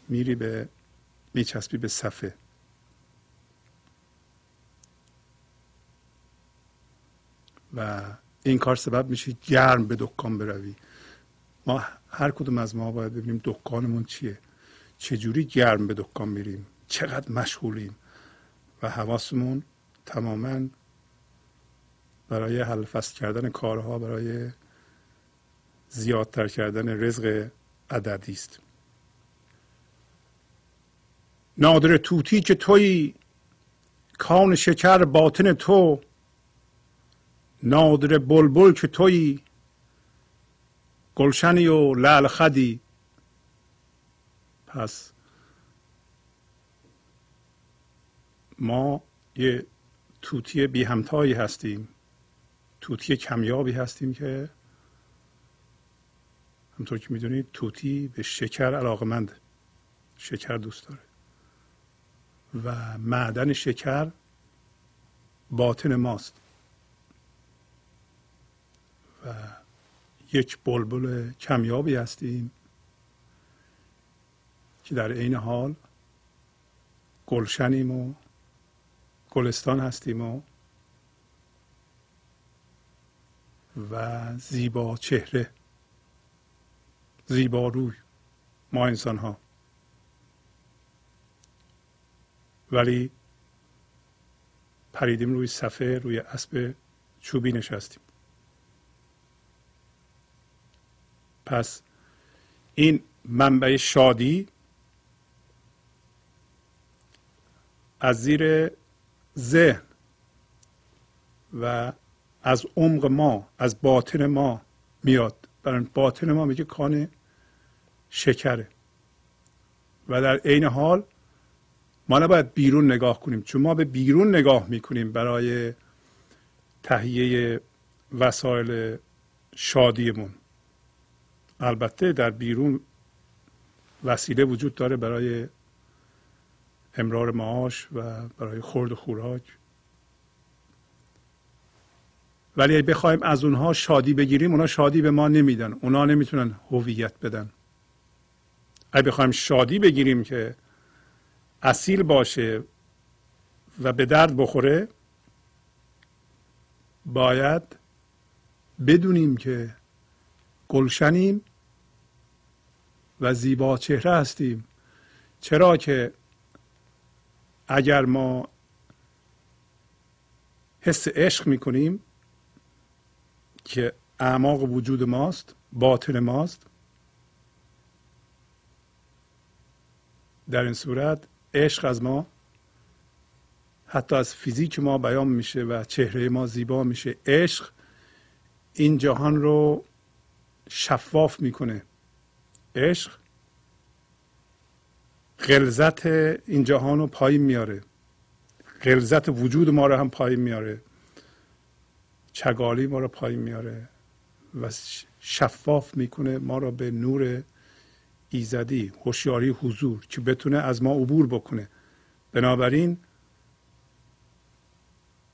میری به میچسبی به صفحه. و این کار سبب میشه گرم به دکان بروی. ما هر کدوم از ما باید ببینیم دکانمون چیه. چجوری گرم به دکان میریم. چقدر مشغولیم. و حواسمون تماما برای حل فصل کردن کارها برای زیادتر کردن رزق عددی است. نادر توتی که توی کان شکر باطن تو نادر بلبل که توی گلشنی و لعل خدی پس ما یه توتی بی همتایی هستیم توتی کمیابی هستیم که همطور که می‌دونید توتی به شکر علاقمند شکر دوست داره. و معدن شکر باطن ماست. و یک بلبل کمیابی هستیم که در عین حال گلشنیم و گلستان هستیم و و زیبا چهره زیبا روی ما انسان ها ولی پریدیم روی صفحه روی اسب چوبی نشستیم. پس این منبع شادی از زیر ذهن و از عمق ما از باطن ما میاد. برای باطن ما میگه کان شکره. و در عین حال ما نباید بیرون نگاه کنیم. چون ما به بیرون نگاه می‌کنیم برای تهیه وسایل شادیمون. البته در بیرون وسیله وجود داره برای امرار معاش و برای خورد و خوراک. ولی بخوایم از اونها شادی بگیریم اونا شادی به ما نمیدن. اونا نمی‌تونن هویت بدن. اگه بخوایم شادی بگیریم که اصیل باشه و به درد بخوره باید بدونیم که گلشنیم و زیبا چهره هستیم. چرا که اگر ما حس عشق می‌کنیم که اعماق وجود ماست باطن ماست در این صورت عشق از ما حتی از فیزیک ما بیان میشه و چهره ما زیبا میشه. عشق این جهان رو شفاف می‌کنه. عشق غلظت این جهان رو پایین میاره. غلظت وجود ما رو هم پایین میاره. چگالی ما رو پایین میاره و شفاف می‌کنه. ما رو به نور ایزدی هوشیاری حضور که بتونه از ما عبور بکنه. بنابراین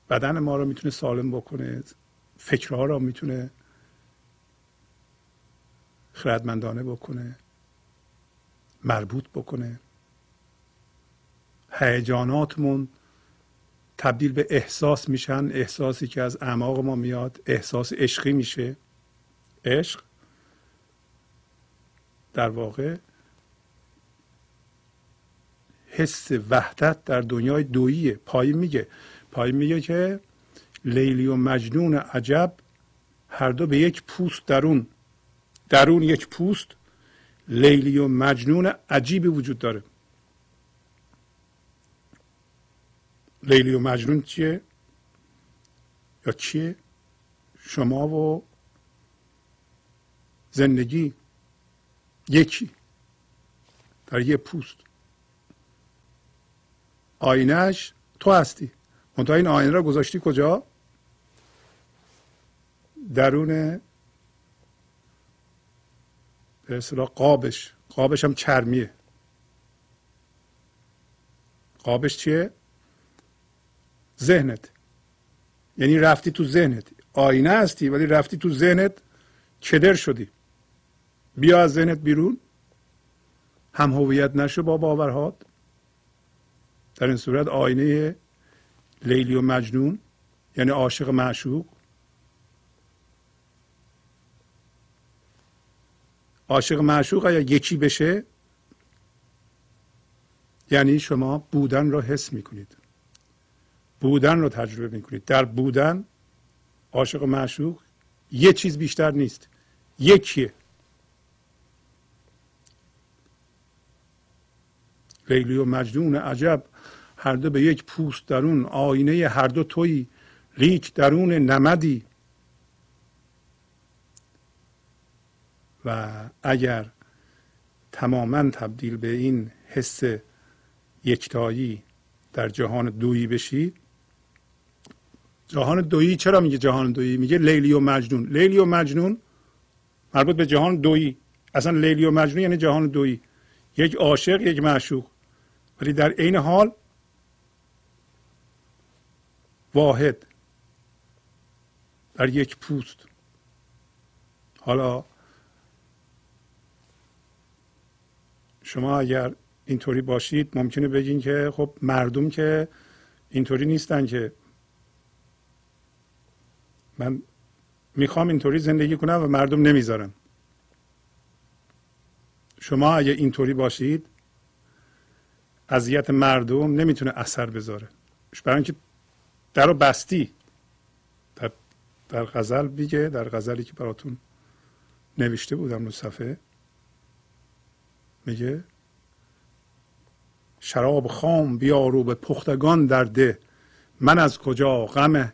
بدن ما رو می‌تونه سالم بکنه فکرها رو می‌تونه خردمندانه بکنه مربوط بکنه. هیجاناتمون تبدیل به احساس میشن احساسی که از اعماق ما میاد احساس عشقی میشه. عشق در واقع حس وحدت در دنیای دوییه. پایین میگه. پایین میگه که لیلی و مجنون عجب هر دو به یک پوست درون. درون یک پوست لیلی و مجنون عجیبی وجود داره. لیلی و مجنون چیه؟ یا چیه؟ شما و زندگی. یکی. در یه پوست. آینهش تو هستی. منتها این آینه را گذاشتی کجا؟ درون به اصطلاح قابش. قابش هم چرمیه. قابش چیه؟ ذهنت. یعنی رفتی تو ذهنت. آینه هستی ولی رفتی تو ذهنت کدر شدی؟ بیا از ذهنت بیرون. هم هویت نشو با باورهات. در این صورت آینه لیلی و مجنون یعنی عاشق معشوق. عاشق معشوق اگر یکی بشه یعنی شما بودن را حس می‌کنید. بودن رو تجربه می‌کنید. در بودن عاشق معشوق یه چیز بیشتر نیست. یکیه. لیلی و مجنون عجب هر دو به یک پوست درون آینه هر دو توی لیک درون نمدی. و اگر تماما تبدیل به این حس یکتایی در جهان دویی بشی جهان دویی چرا میگه جهان دویی؟ میگه لیلی و مجنون. لیلی و مجنون مربوط به جهان دویی. اصلا لیلی و مجنون یعنی جهان دویی. یک عاشق یک معشوق. ولی در عین حال واحد در یک پوست. حالا شما اگر اینطوری باشید ممکنه بگین که خب مردم که اینطوری نیستن که من می‌خوام اینطوری زندگی کنم و مردم نمی‌ذارن. شما اگه اینطوری باشید اذیت مردم نمی‌تونه اثر بذاره. برای اینکه در رو بستی در, در غزل بیگه در غزلی که براتون نوشته بودم رو صفحه میگه شراب خام بیارو به پختگان در ده. من از کجا غم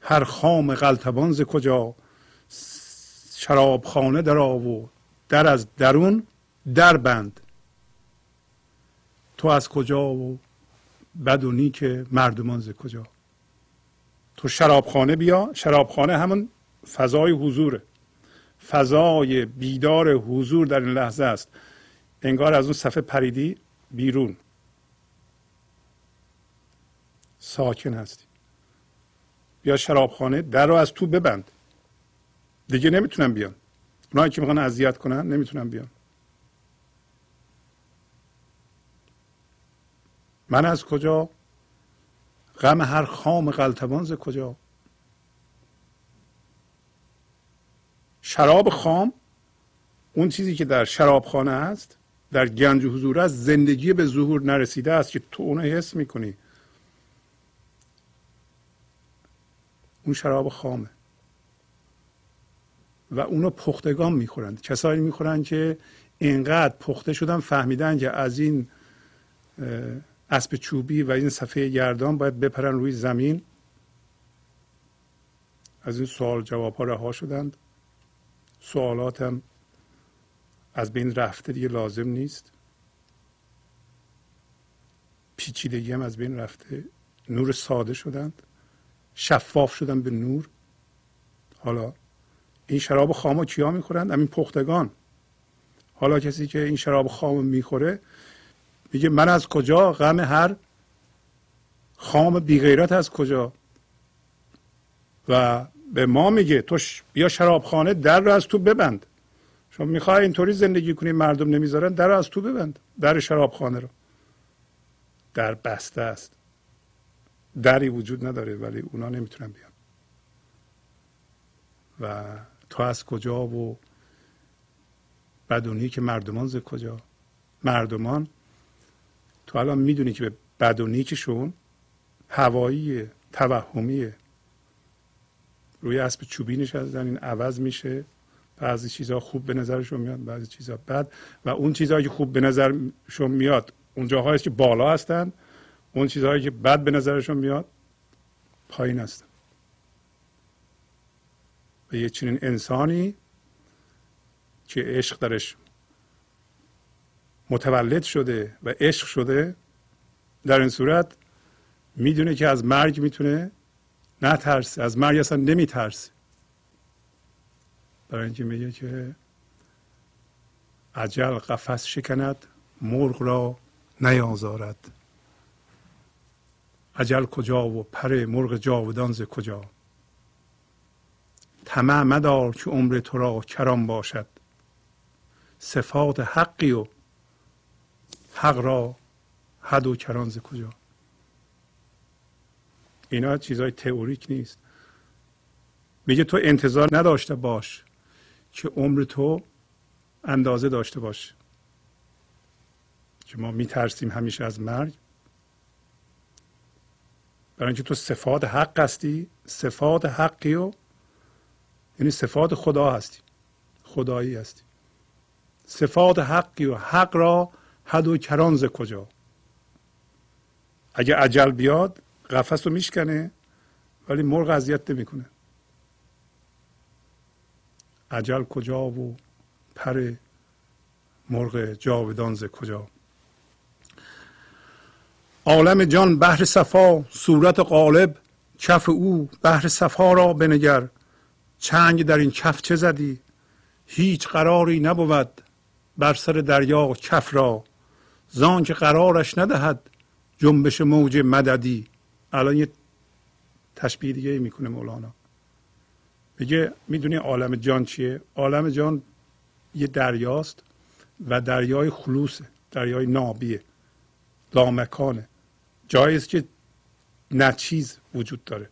هر خام غلطبان ز کجا؟ شراب خانه در و در از درون در بند. تو از کجا و بد و نیک مردمان ز کجا؟ تو شرابخانه بیا شرابخانه همون فضای حضوره فضای بیدار حضور در این لحظه است. انگار از اون صفحه پریدی بیرون. ساکن هستی. بیا شرابخانه در رو از تو ببند. دیگه نمی‌تونن بیان. اونایی که می‌خوان اذیت کنن نمی‌تونن بیان. من از کجا؟ غم هر خام قلتبان ز کجا؟ شراب خام؟ اون چیزی که در شرابخانه است در گنج حضور است زندگی به ظهور نرسیده است که تو اونو حس می‌کنی. اون شراب خامه. و اونو پختگان می‌خورند. کسایی می‌خورند که اینقدر پخته شدن فهمیدن که از این اسب چوبی و این صفحه گردان باید بپرن روی زمین. از این سوال جواب ها رها شدند. سوالات هم از بین رفته دیگه لازم نیست. پیچیدگی هم از بین رفته. نور ساده شدند. شفاف شدن به نور. حالا این شراب خام کیا می‌خورند؟ همین پختگان. حالا کسی که این شراب خام می‌خوره میگه من از کجا؟ غم هر خام بیغیرت از کجا؟ و به ما میگه تو بیا شرابخانه در رو از تو ببند. شما می‌خوای اینطوری زندگی کنی مردم نمی‌ذارن در رو از تو ببند در شرابخانه رو. در بسته است. دری وجود نداره ولی اونا نمی‌تونن بیان. و تو از کجا و بدونی که مردمان ز کجا؟ مردمان تو الان می‌دونی که به بد و نیکشون هوایی توهمیه روی اسب چوبی نشستن این عوض میشه. بعضی چیزها خوب به نظرشون میاد بعضی چیزها بد. و اون چیزهایی که خوب به نظرشون میاد اون جاهایی که بالا هستن اون چیزهایی که بد به نظرشون میاد پایین هستن. و یه چنین انسانی که عشق درش متولد شده و عشق شده در این صورت می‌دونه که از مرگ می‌تونه نترسه از مرگ اصلا نمیترسه. برای اینکه میگه که عجل قفس شکند مرغ را نیازارد. عجل کجا و پر مرغ جاودان ز کجا؟ طمع مدار که عمر تو را کرام باشد. صفات حقی و حق را حد و کران ز کجا؟ اینا چیزای تئوریک نیست. میگه تو انتظار نداشته باش که عمر تو اندازه داشته باش. که ما میترسیم همیشه از مرگ. برای اینکه تو صفات حق هستی صفات حقی و یعنی صفات خدا هستی خدایی هستی. صفات حقی و حق را حد و کرانز کجا؟ اگه عجل بیاد قفس رو میشکنه ولی مرغ اذیت نمی‌کنه. عجل کجا و پر مرغ جاودان ز کجا؟ عالم جان بحر صفا صورت قالب کف او بحر صفا را بنگر. چنگ در این کف چه زدی؟ هیچ قراری نبود بر سر دریا کف را. زان که قرارش ندهد جنبش موج مددی. الان یه تشبیه دیگه می‌کنه مولانا. میگه می‌دونی عالم جان چیه؟ عالم جان یه دریاست و دریای خلوصه دریای نابیه لامکانه. جایی است که نه چیز وجود داره.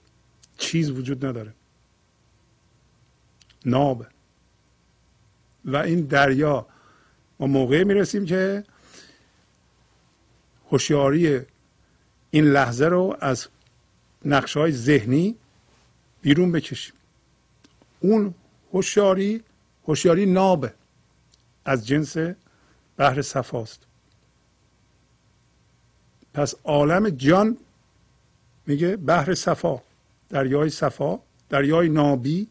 چیز وجود نداره. ناب و این دریا ما موقعی می‌رسیم که هوشیاری این لحظه رو از نقش های ذهنی بیرون بکشیم. اون هوشیاری هوشیاری نابه از جنس بحر صفاست. پس عالم جان میگه بحر صفا دریای صفا دریای نابی.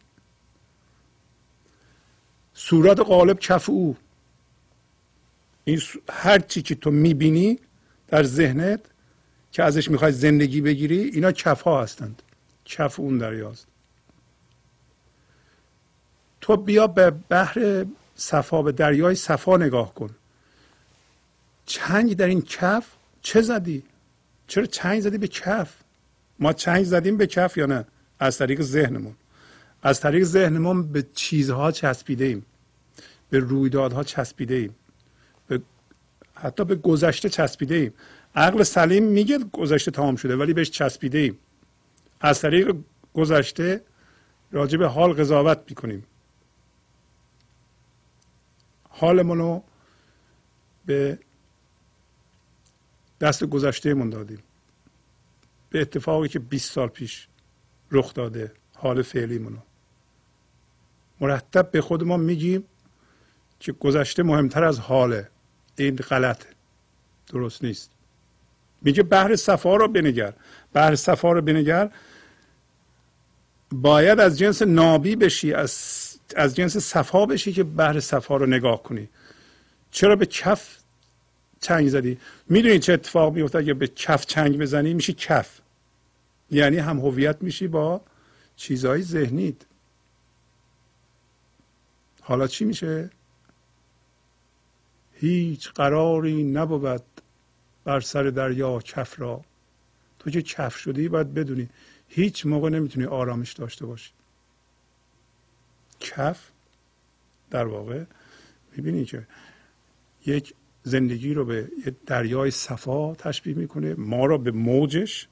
صورت قالب کف او این هر چی که تو می‌بینی در ذهنت که ازش می‌خوای زندگی بگیری اینا کف ها هستند. کف اون دریاست. تو بیا به بحر صفا به دریای صفا نگاه کن. چنگ در این کف چه زدی؟ چرا چنگ زدی به کف؟ ما چنگ زدیم به کف یا نه؟ از طریق ذهنمون. از طریق ذهنمون به چیزها چسبیده ایم به رویدادها چسبیده ایم حتی به گذشته چسبیده ایم عقل سلیم میگه گذشته تمام شده ولی بهش چسبیده ایم از طریق گذشته راجع به حال قضاوت می‌کنیم. حالمون رو به دست گذشته من دادیم. به اتفاقی که 20 سال پیش رخ داده حال فعلی منو مرتب به خود ما میگیم که گذشته مهمتر از حاله. این غلطه درست نیست. میگه بحر صفا رو بنگر. بحر صفا رو بنگر. باید از جنس نابی بشی از از جنس صفا بشی که بحر صفا رو نگاه کنی. چرا به کف چنگ زدی؟ می‌دونی چه اتفاق میفته اگه به کف چنگ بزنی میشی کف. یعنی هم هویت میشی با چیزهای ذهنیت. حالا چی میشه؟ هیچ قراری نبود بر سر دریا کف را. تو که کف شدی باید بدونی هیچ موقع نمی‌تونی آرامش داشته باشی. کف در واقع می‌بینی که یک زندگی رو به دریای صفا تشبیه می‌کنه ما رو به موجش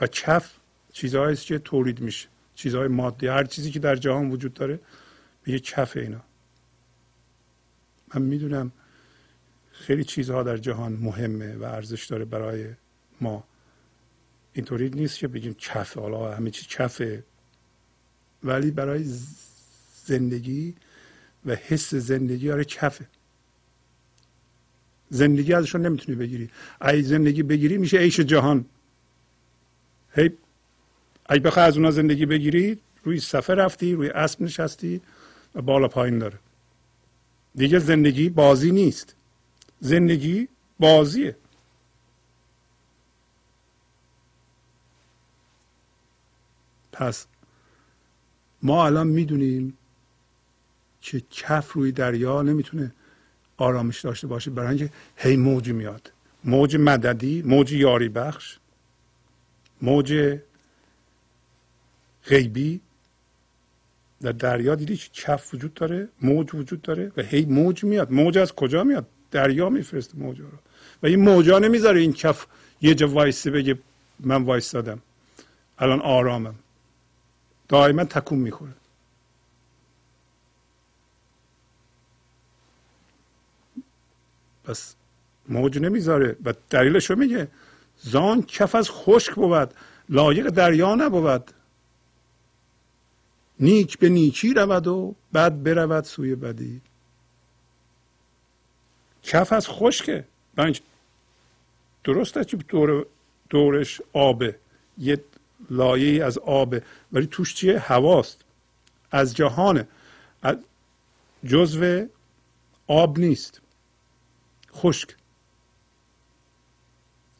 و کف چیزهایی که تولید میشه. چیزهای مادی هر چیزی که در جهان وجود داره به یک کف اینا. من می‌دونم خیلی چیزها در جهان مهمه و ارزش داره برای ما. اینطوری نیست که بگیم کف حالا همه چی کفه ولی برای زندگی و حس زندگی آره کفه زندگی ازشون نمی‌تونی بگیری. ای زندگی بگیری میشه عیش جهان. هی ای بخوای از اونا زندگی بگیری روی صفه رفتی روی اسب نشستی و بالا پایین داره. دیگه زندگی بازی نیست. زندگی بازیه. پس ما الان می‌دونیم که کف روی دریا نمی‌تونه آرامش داشته باشه برای اینکه هی موج میاد. موج مددی موج یاری بخش موج غیبی در دریا دیدی کف وجود داره؟ موج وجود داره؟ و هی موج میاد. موج از کجا میاد؟ دریا میفرسته موجا رو. و این موجا نمی‌ذاره این کف یه جا وایسته بگه من وایستادم. الان آرامم. دائما تکون می‌خوره. پس موج نمی‌ذاره. و دلیلشو میگه. زان کف از خشک بود. لایق دریا نبود. نیک به نیکی رود و بد برود سوی بدی. کف از خشکه. درسته که دور دورش آبه. یه لایه از آبه. ولی توش چیه؟ هواست. از جهانه. از جزو آب نیست. خشک.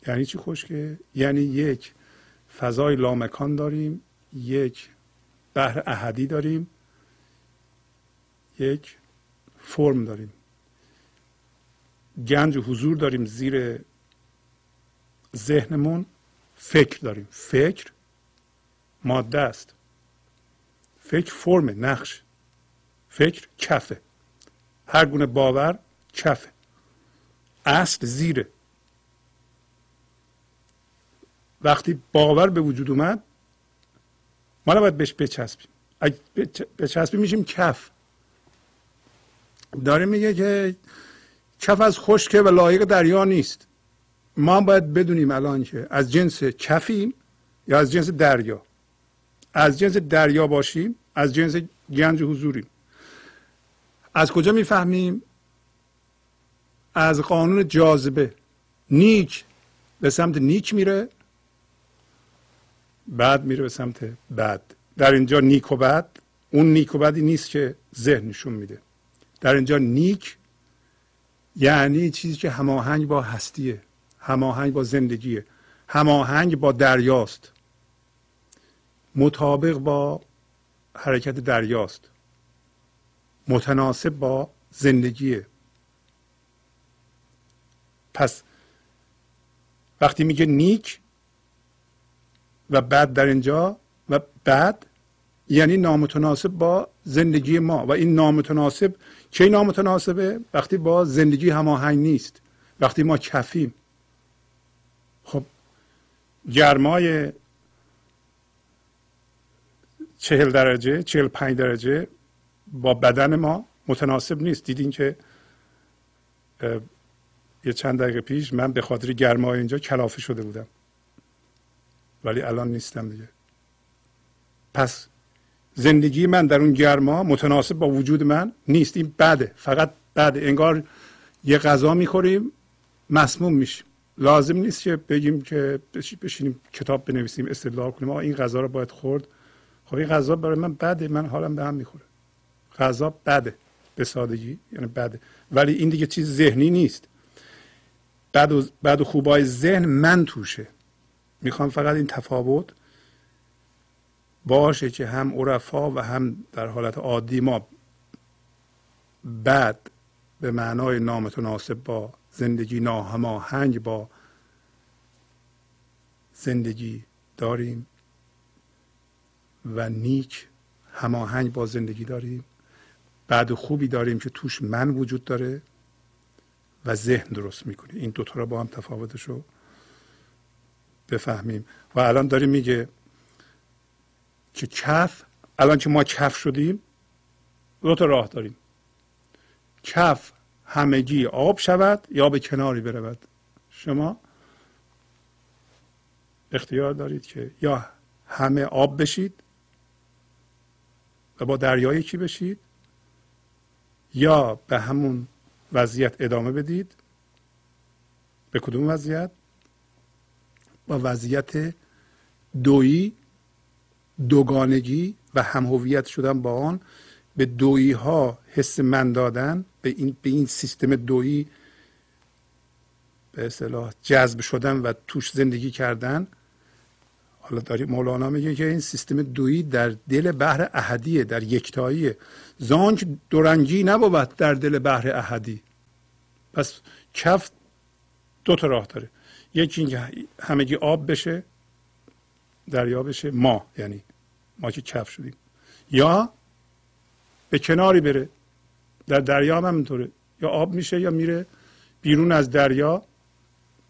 یعنی چی خشکه؟ یعنی یک فضای لامکان داریم یک بحر احدی داریم. یک فرم داریم. گنج حضور داریم زیر ذهنمون. فکر داریم. فکر ماده است. فکر فرم نقش. فکر کفه. هر گونه باور کفه. اصل زیره. وقتی باور به وجود اومد ما نباید بهش بچسبیم. اگه بچسبیم میشیم کف. داره میگه که کف از خشکه و لایق دریا نیست. ما باید بدونیم الان که از جنس کفیم یا از جنس دریا؟ از جنس دریا باشیم از جنس گنج حضوریم. از کجا می‌فهمیم؟ از قانون جاذبه. نیک به سمت نیک میره. بعد میره به سمت بد در اینجا نیک و بد اون نیک و بدی نیست که ذهن نشون میده. در اینجا نیک یعنی چیزی که هماهنگ با هستیه هماهنگ با زندگیه. هماهنگ با دریاست. مطابق با حرکت دریاست. متناسب با زندگیه. پس وقتی میگه نیک و بد در اینجا و بد یعنی نامتناسب با زندگی ما. و این نامتناسب کی نامتناسبه؟ وقتی با زندگی هماهنگ نیست. وقتی ما کفیم. خب گرمای چهل درجه چهل پنج درجه با بدن ما متناسب نیست. دیدین که یه چند دقیقه پیش من به خاطر گرمای اینجا کلافه شده بودم. ولی الان نیستم دیگه. پس زندگی من در اون گرما متناسب با وجود من نیست. این بده. فقط بده. انگار یه غذا می‌خوریم مسموم میشیم. لازم نیست که بگیم که بشینیم کتاب بنویسیم استدلال کنیم. آقا این غذا رو باید خورد. خب این غذا برای من بده. من حالم به هم می‌خوره. غذا بده. به سادگی. یعنی بده. ولی این دیگه چیز ذهنی نیست. بعد و, و خوبای ذهن من توشه. می‌خوام فقط این تفاوت باشه که هم عرفا و هم در حالت عادی ما بد به معنای نامتناسب با زندگی ناهماهنگ با زندگی داریم و نیک هماهنگ با زندگی داریم. بعد خوبی داریم که توش من وجود داره و ذهن درست می‌کنه. این دوتا رو با هم تفاوتش رو بفهمیم. و الان داریم میگه که کف الان که ما کف شدیم دو تا راه داریم. کف همگی آب شود یا به کناری برود؟ شما اختیار دارید که یا همه آب بشید و با دریا یکی بشید یا به همون وضعیت ادامه بدید؟ به کدوم وضعیت؟ با وضعیت دویی دوگانگی و همهویت شدن با آن به دویی ها حس من دادن به این, به این سیستم دویی به اصطلاح جذب شدن و توش زندگی کردن. حالا داری مولانا میگه که این سیستم دویی در دل بحر احدیه در یکتاییه. زانک دورنگی نبود در دل بحر احدی. پس کف دو تا راه داره. یکی اینکه همگی آب بشه دریا بشه ما یعنی ما که کف شدیم. یا به کناری بره در دریا هم همینطوره. یا آب میشه یا میره بیرون از دریا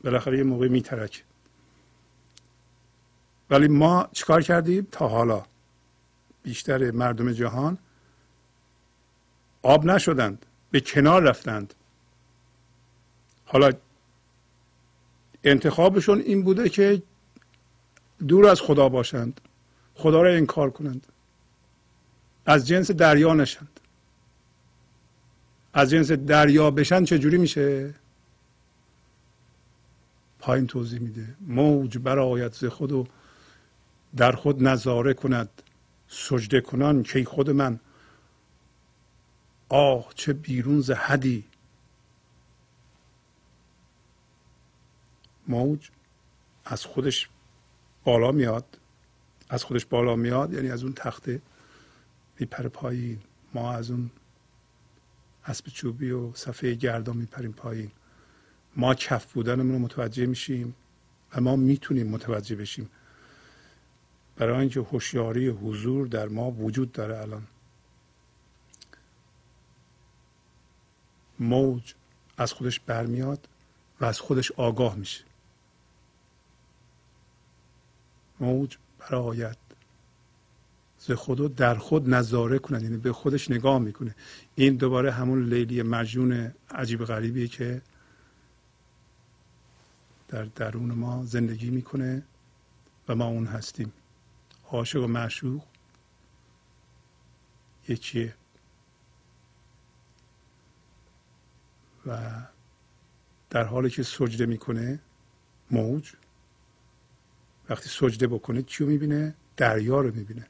بالاخره یه موقع میترکه. ولی ما چیکار کردیم؟ تا حالا بیشتر مردم جهان آب نشدند به کنار رفتند. حالا انتخابشون این بوده که دور از خدا باشند خدا را انکار کنند. از جنس دریا نشند. از جنس دریا بشن چجوری میشه؟ پایین توضیح میده. موج برایت ز خود و در خود نظاره کند. سجده کنان که خود من. آه چه بیرون ز حدی. موج از خودش بالا میاد. از خودش بالا میاد یعنی از اون تخته میپره پایین. ما از اون اسب چوبی و صفحه گردان میپریم پایین. ما کف بودنمون رو متوجه میشیم و ما می‌تونیم متوجه بشیم. برای اینکه هوشیاری حضور در ما وجود داره الان. موج از خودش برمیاد و از خودش آگاه میشه. موج برایت ز خودو در خود نظاره کنند یعنی به خودش نگاه می‌کنه. این دوباره همون لیلی مجنون عجیب غریبیه که در درون ما زندگی می‌کنه و ما اون هستیم. عاشق و معشوق یکیه. و در حالی که سجده می‌کنه موج وقتی سجده بکنه چیو می‌بینه؟ دریا رو می‌بینه.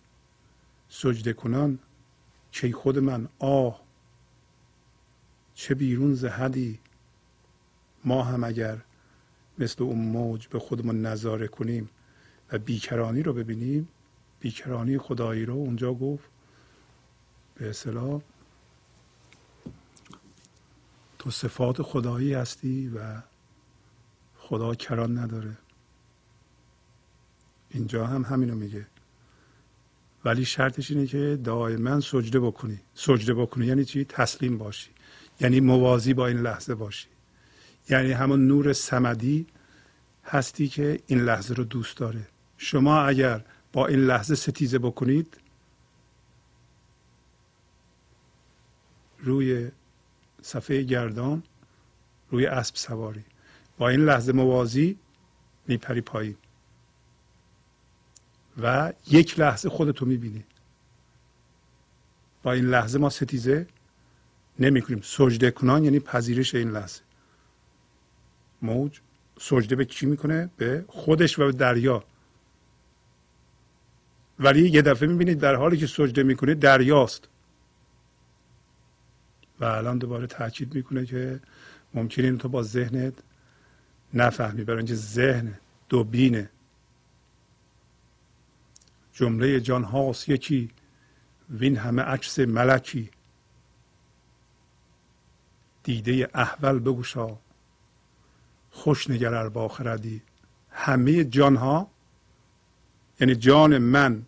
سجده کنان چه خود من؟ آه چه بیرون زهدی. ما هم اگر مثل اون موج به خودمون نظاره کنیم و بیکرانی رو ببینیم بیکرانی خدایی رو اونجا گفت به اصطلاح تو صفات خدایی هستی و خدا کران نداره. اینجا هم همینو میگه. ولی شرطش اینه که دائما سجده بکنی. سجده بکنی یعنی چی؟ تسلیم باشی. یعنی موازی با این لحظه باشی. یعنی همون نور سمدی هستی که این لحظه رو دوست داره. شما اگر با این لحظه ستیزه بکنید روی صفحه گردان روی اسب سواری. با این لحظه موازی میپری پایین. و یک لحظه خودتو می‌بینی. با این لحظه ما ستیزه نمی کنیم سجده کنان یعنی پذیرش این لحظه. موج سجده به چی می‌کنه؟ به خودش و به دریا. ولی یه دفعه می‌بینید در حالی که سجده می‌کنه دریاست. و الان دوباره تاکید می‌کنه که ممکن این تو با ذهنت نفهمی. برای اینکه ذهن دوبینه جمله جان هاست یکی وین همه عکس ملکی. دیده احول بگوشا خوش نگر با خردی همه جان ها یعنی جان من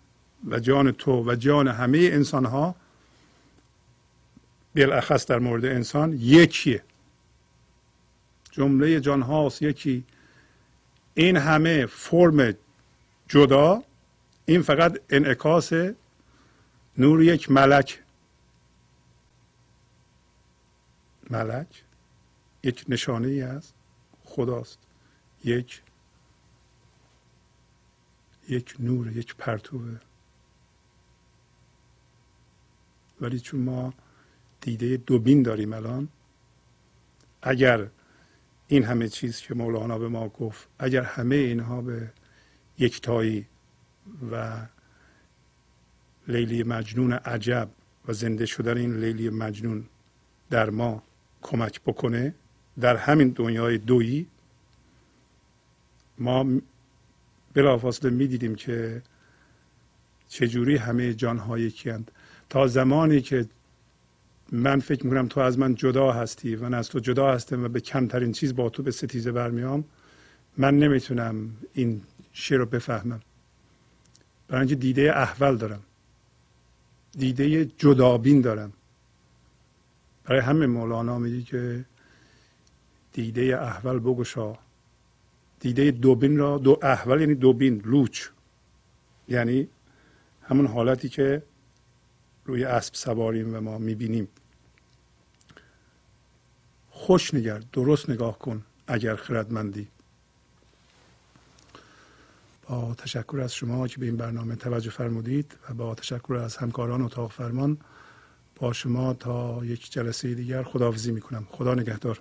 و جان تو و جان همه انسان ها بالاخص در مورد انسان یکیه. جمله جان هاست یکی این همه فرم جدا این فقط انعکاس نور یک ملک. ملک یک نشانه ای از خداست. یک یک نور یک پرتوه. ولی چون ما دیده دوبین داریم الان اگر این همه چیز که مولانا به ما گفت اگر همه اینها به یکتایی و لیلی مجنون عجب و زنده شدن این لیلی مجنون در ما کمک بکنه در همین دنیای دویی ما بلافاصله می‌دیدیم که چجوری همه جانها یکیند تا زمانی که من فکر می‌کنم تو از من جدا هستی و من از تو جدا هستم و به کمترین چیز با تو به ستیزه برمیام من نمی‌تونم این شعر رو بفهمم. برای اینکه دیده احول دارم. دیده جدابین دارم. برای همه مولانا میگه که دیده احول بگشا. دیده دوبین را دو احول یعنی دوبین لوچ. یعنی همون حالتی که روی اسب سواریم و ما می‌بینیم. خوش نگر درست نگاه کن اگر خردمندی. با تشکر از شما که به این برنامه توجه فرمودید و با تشکر از همکاران اتاق فرمان با شما تا یک جلسه دیگر خداحافظی می‌کنم. خدا نگهدار.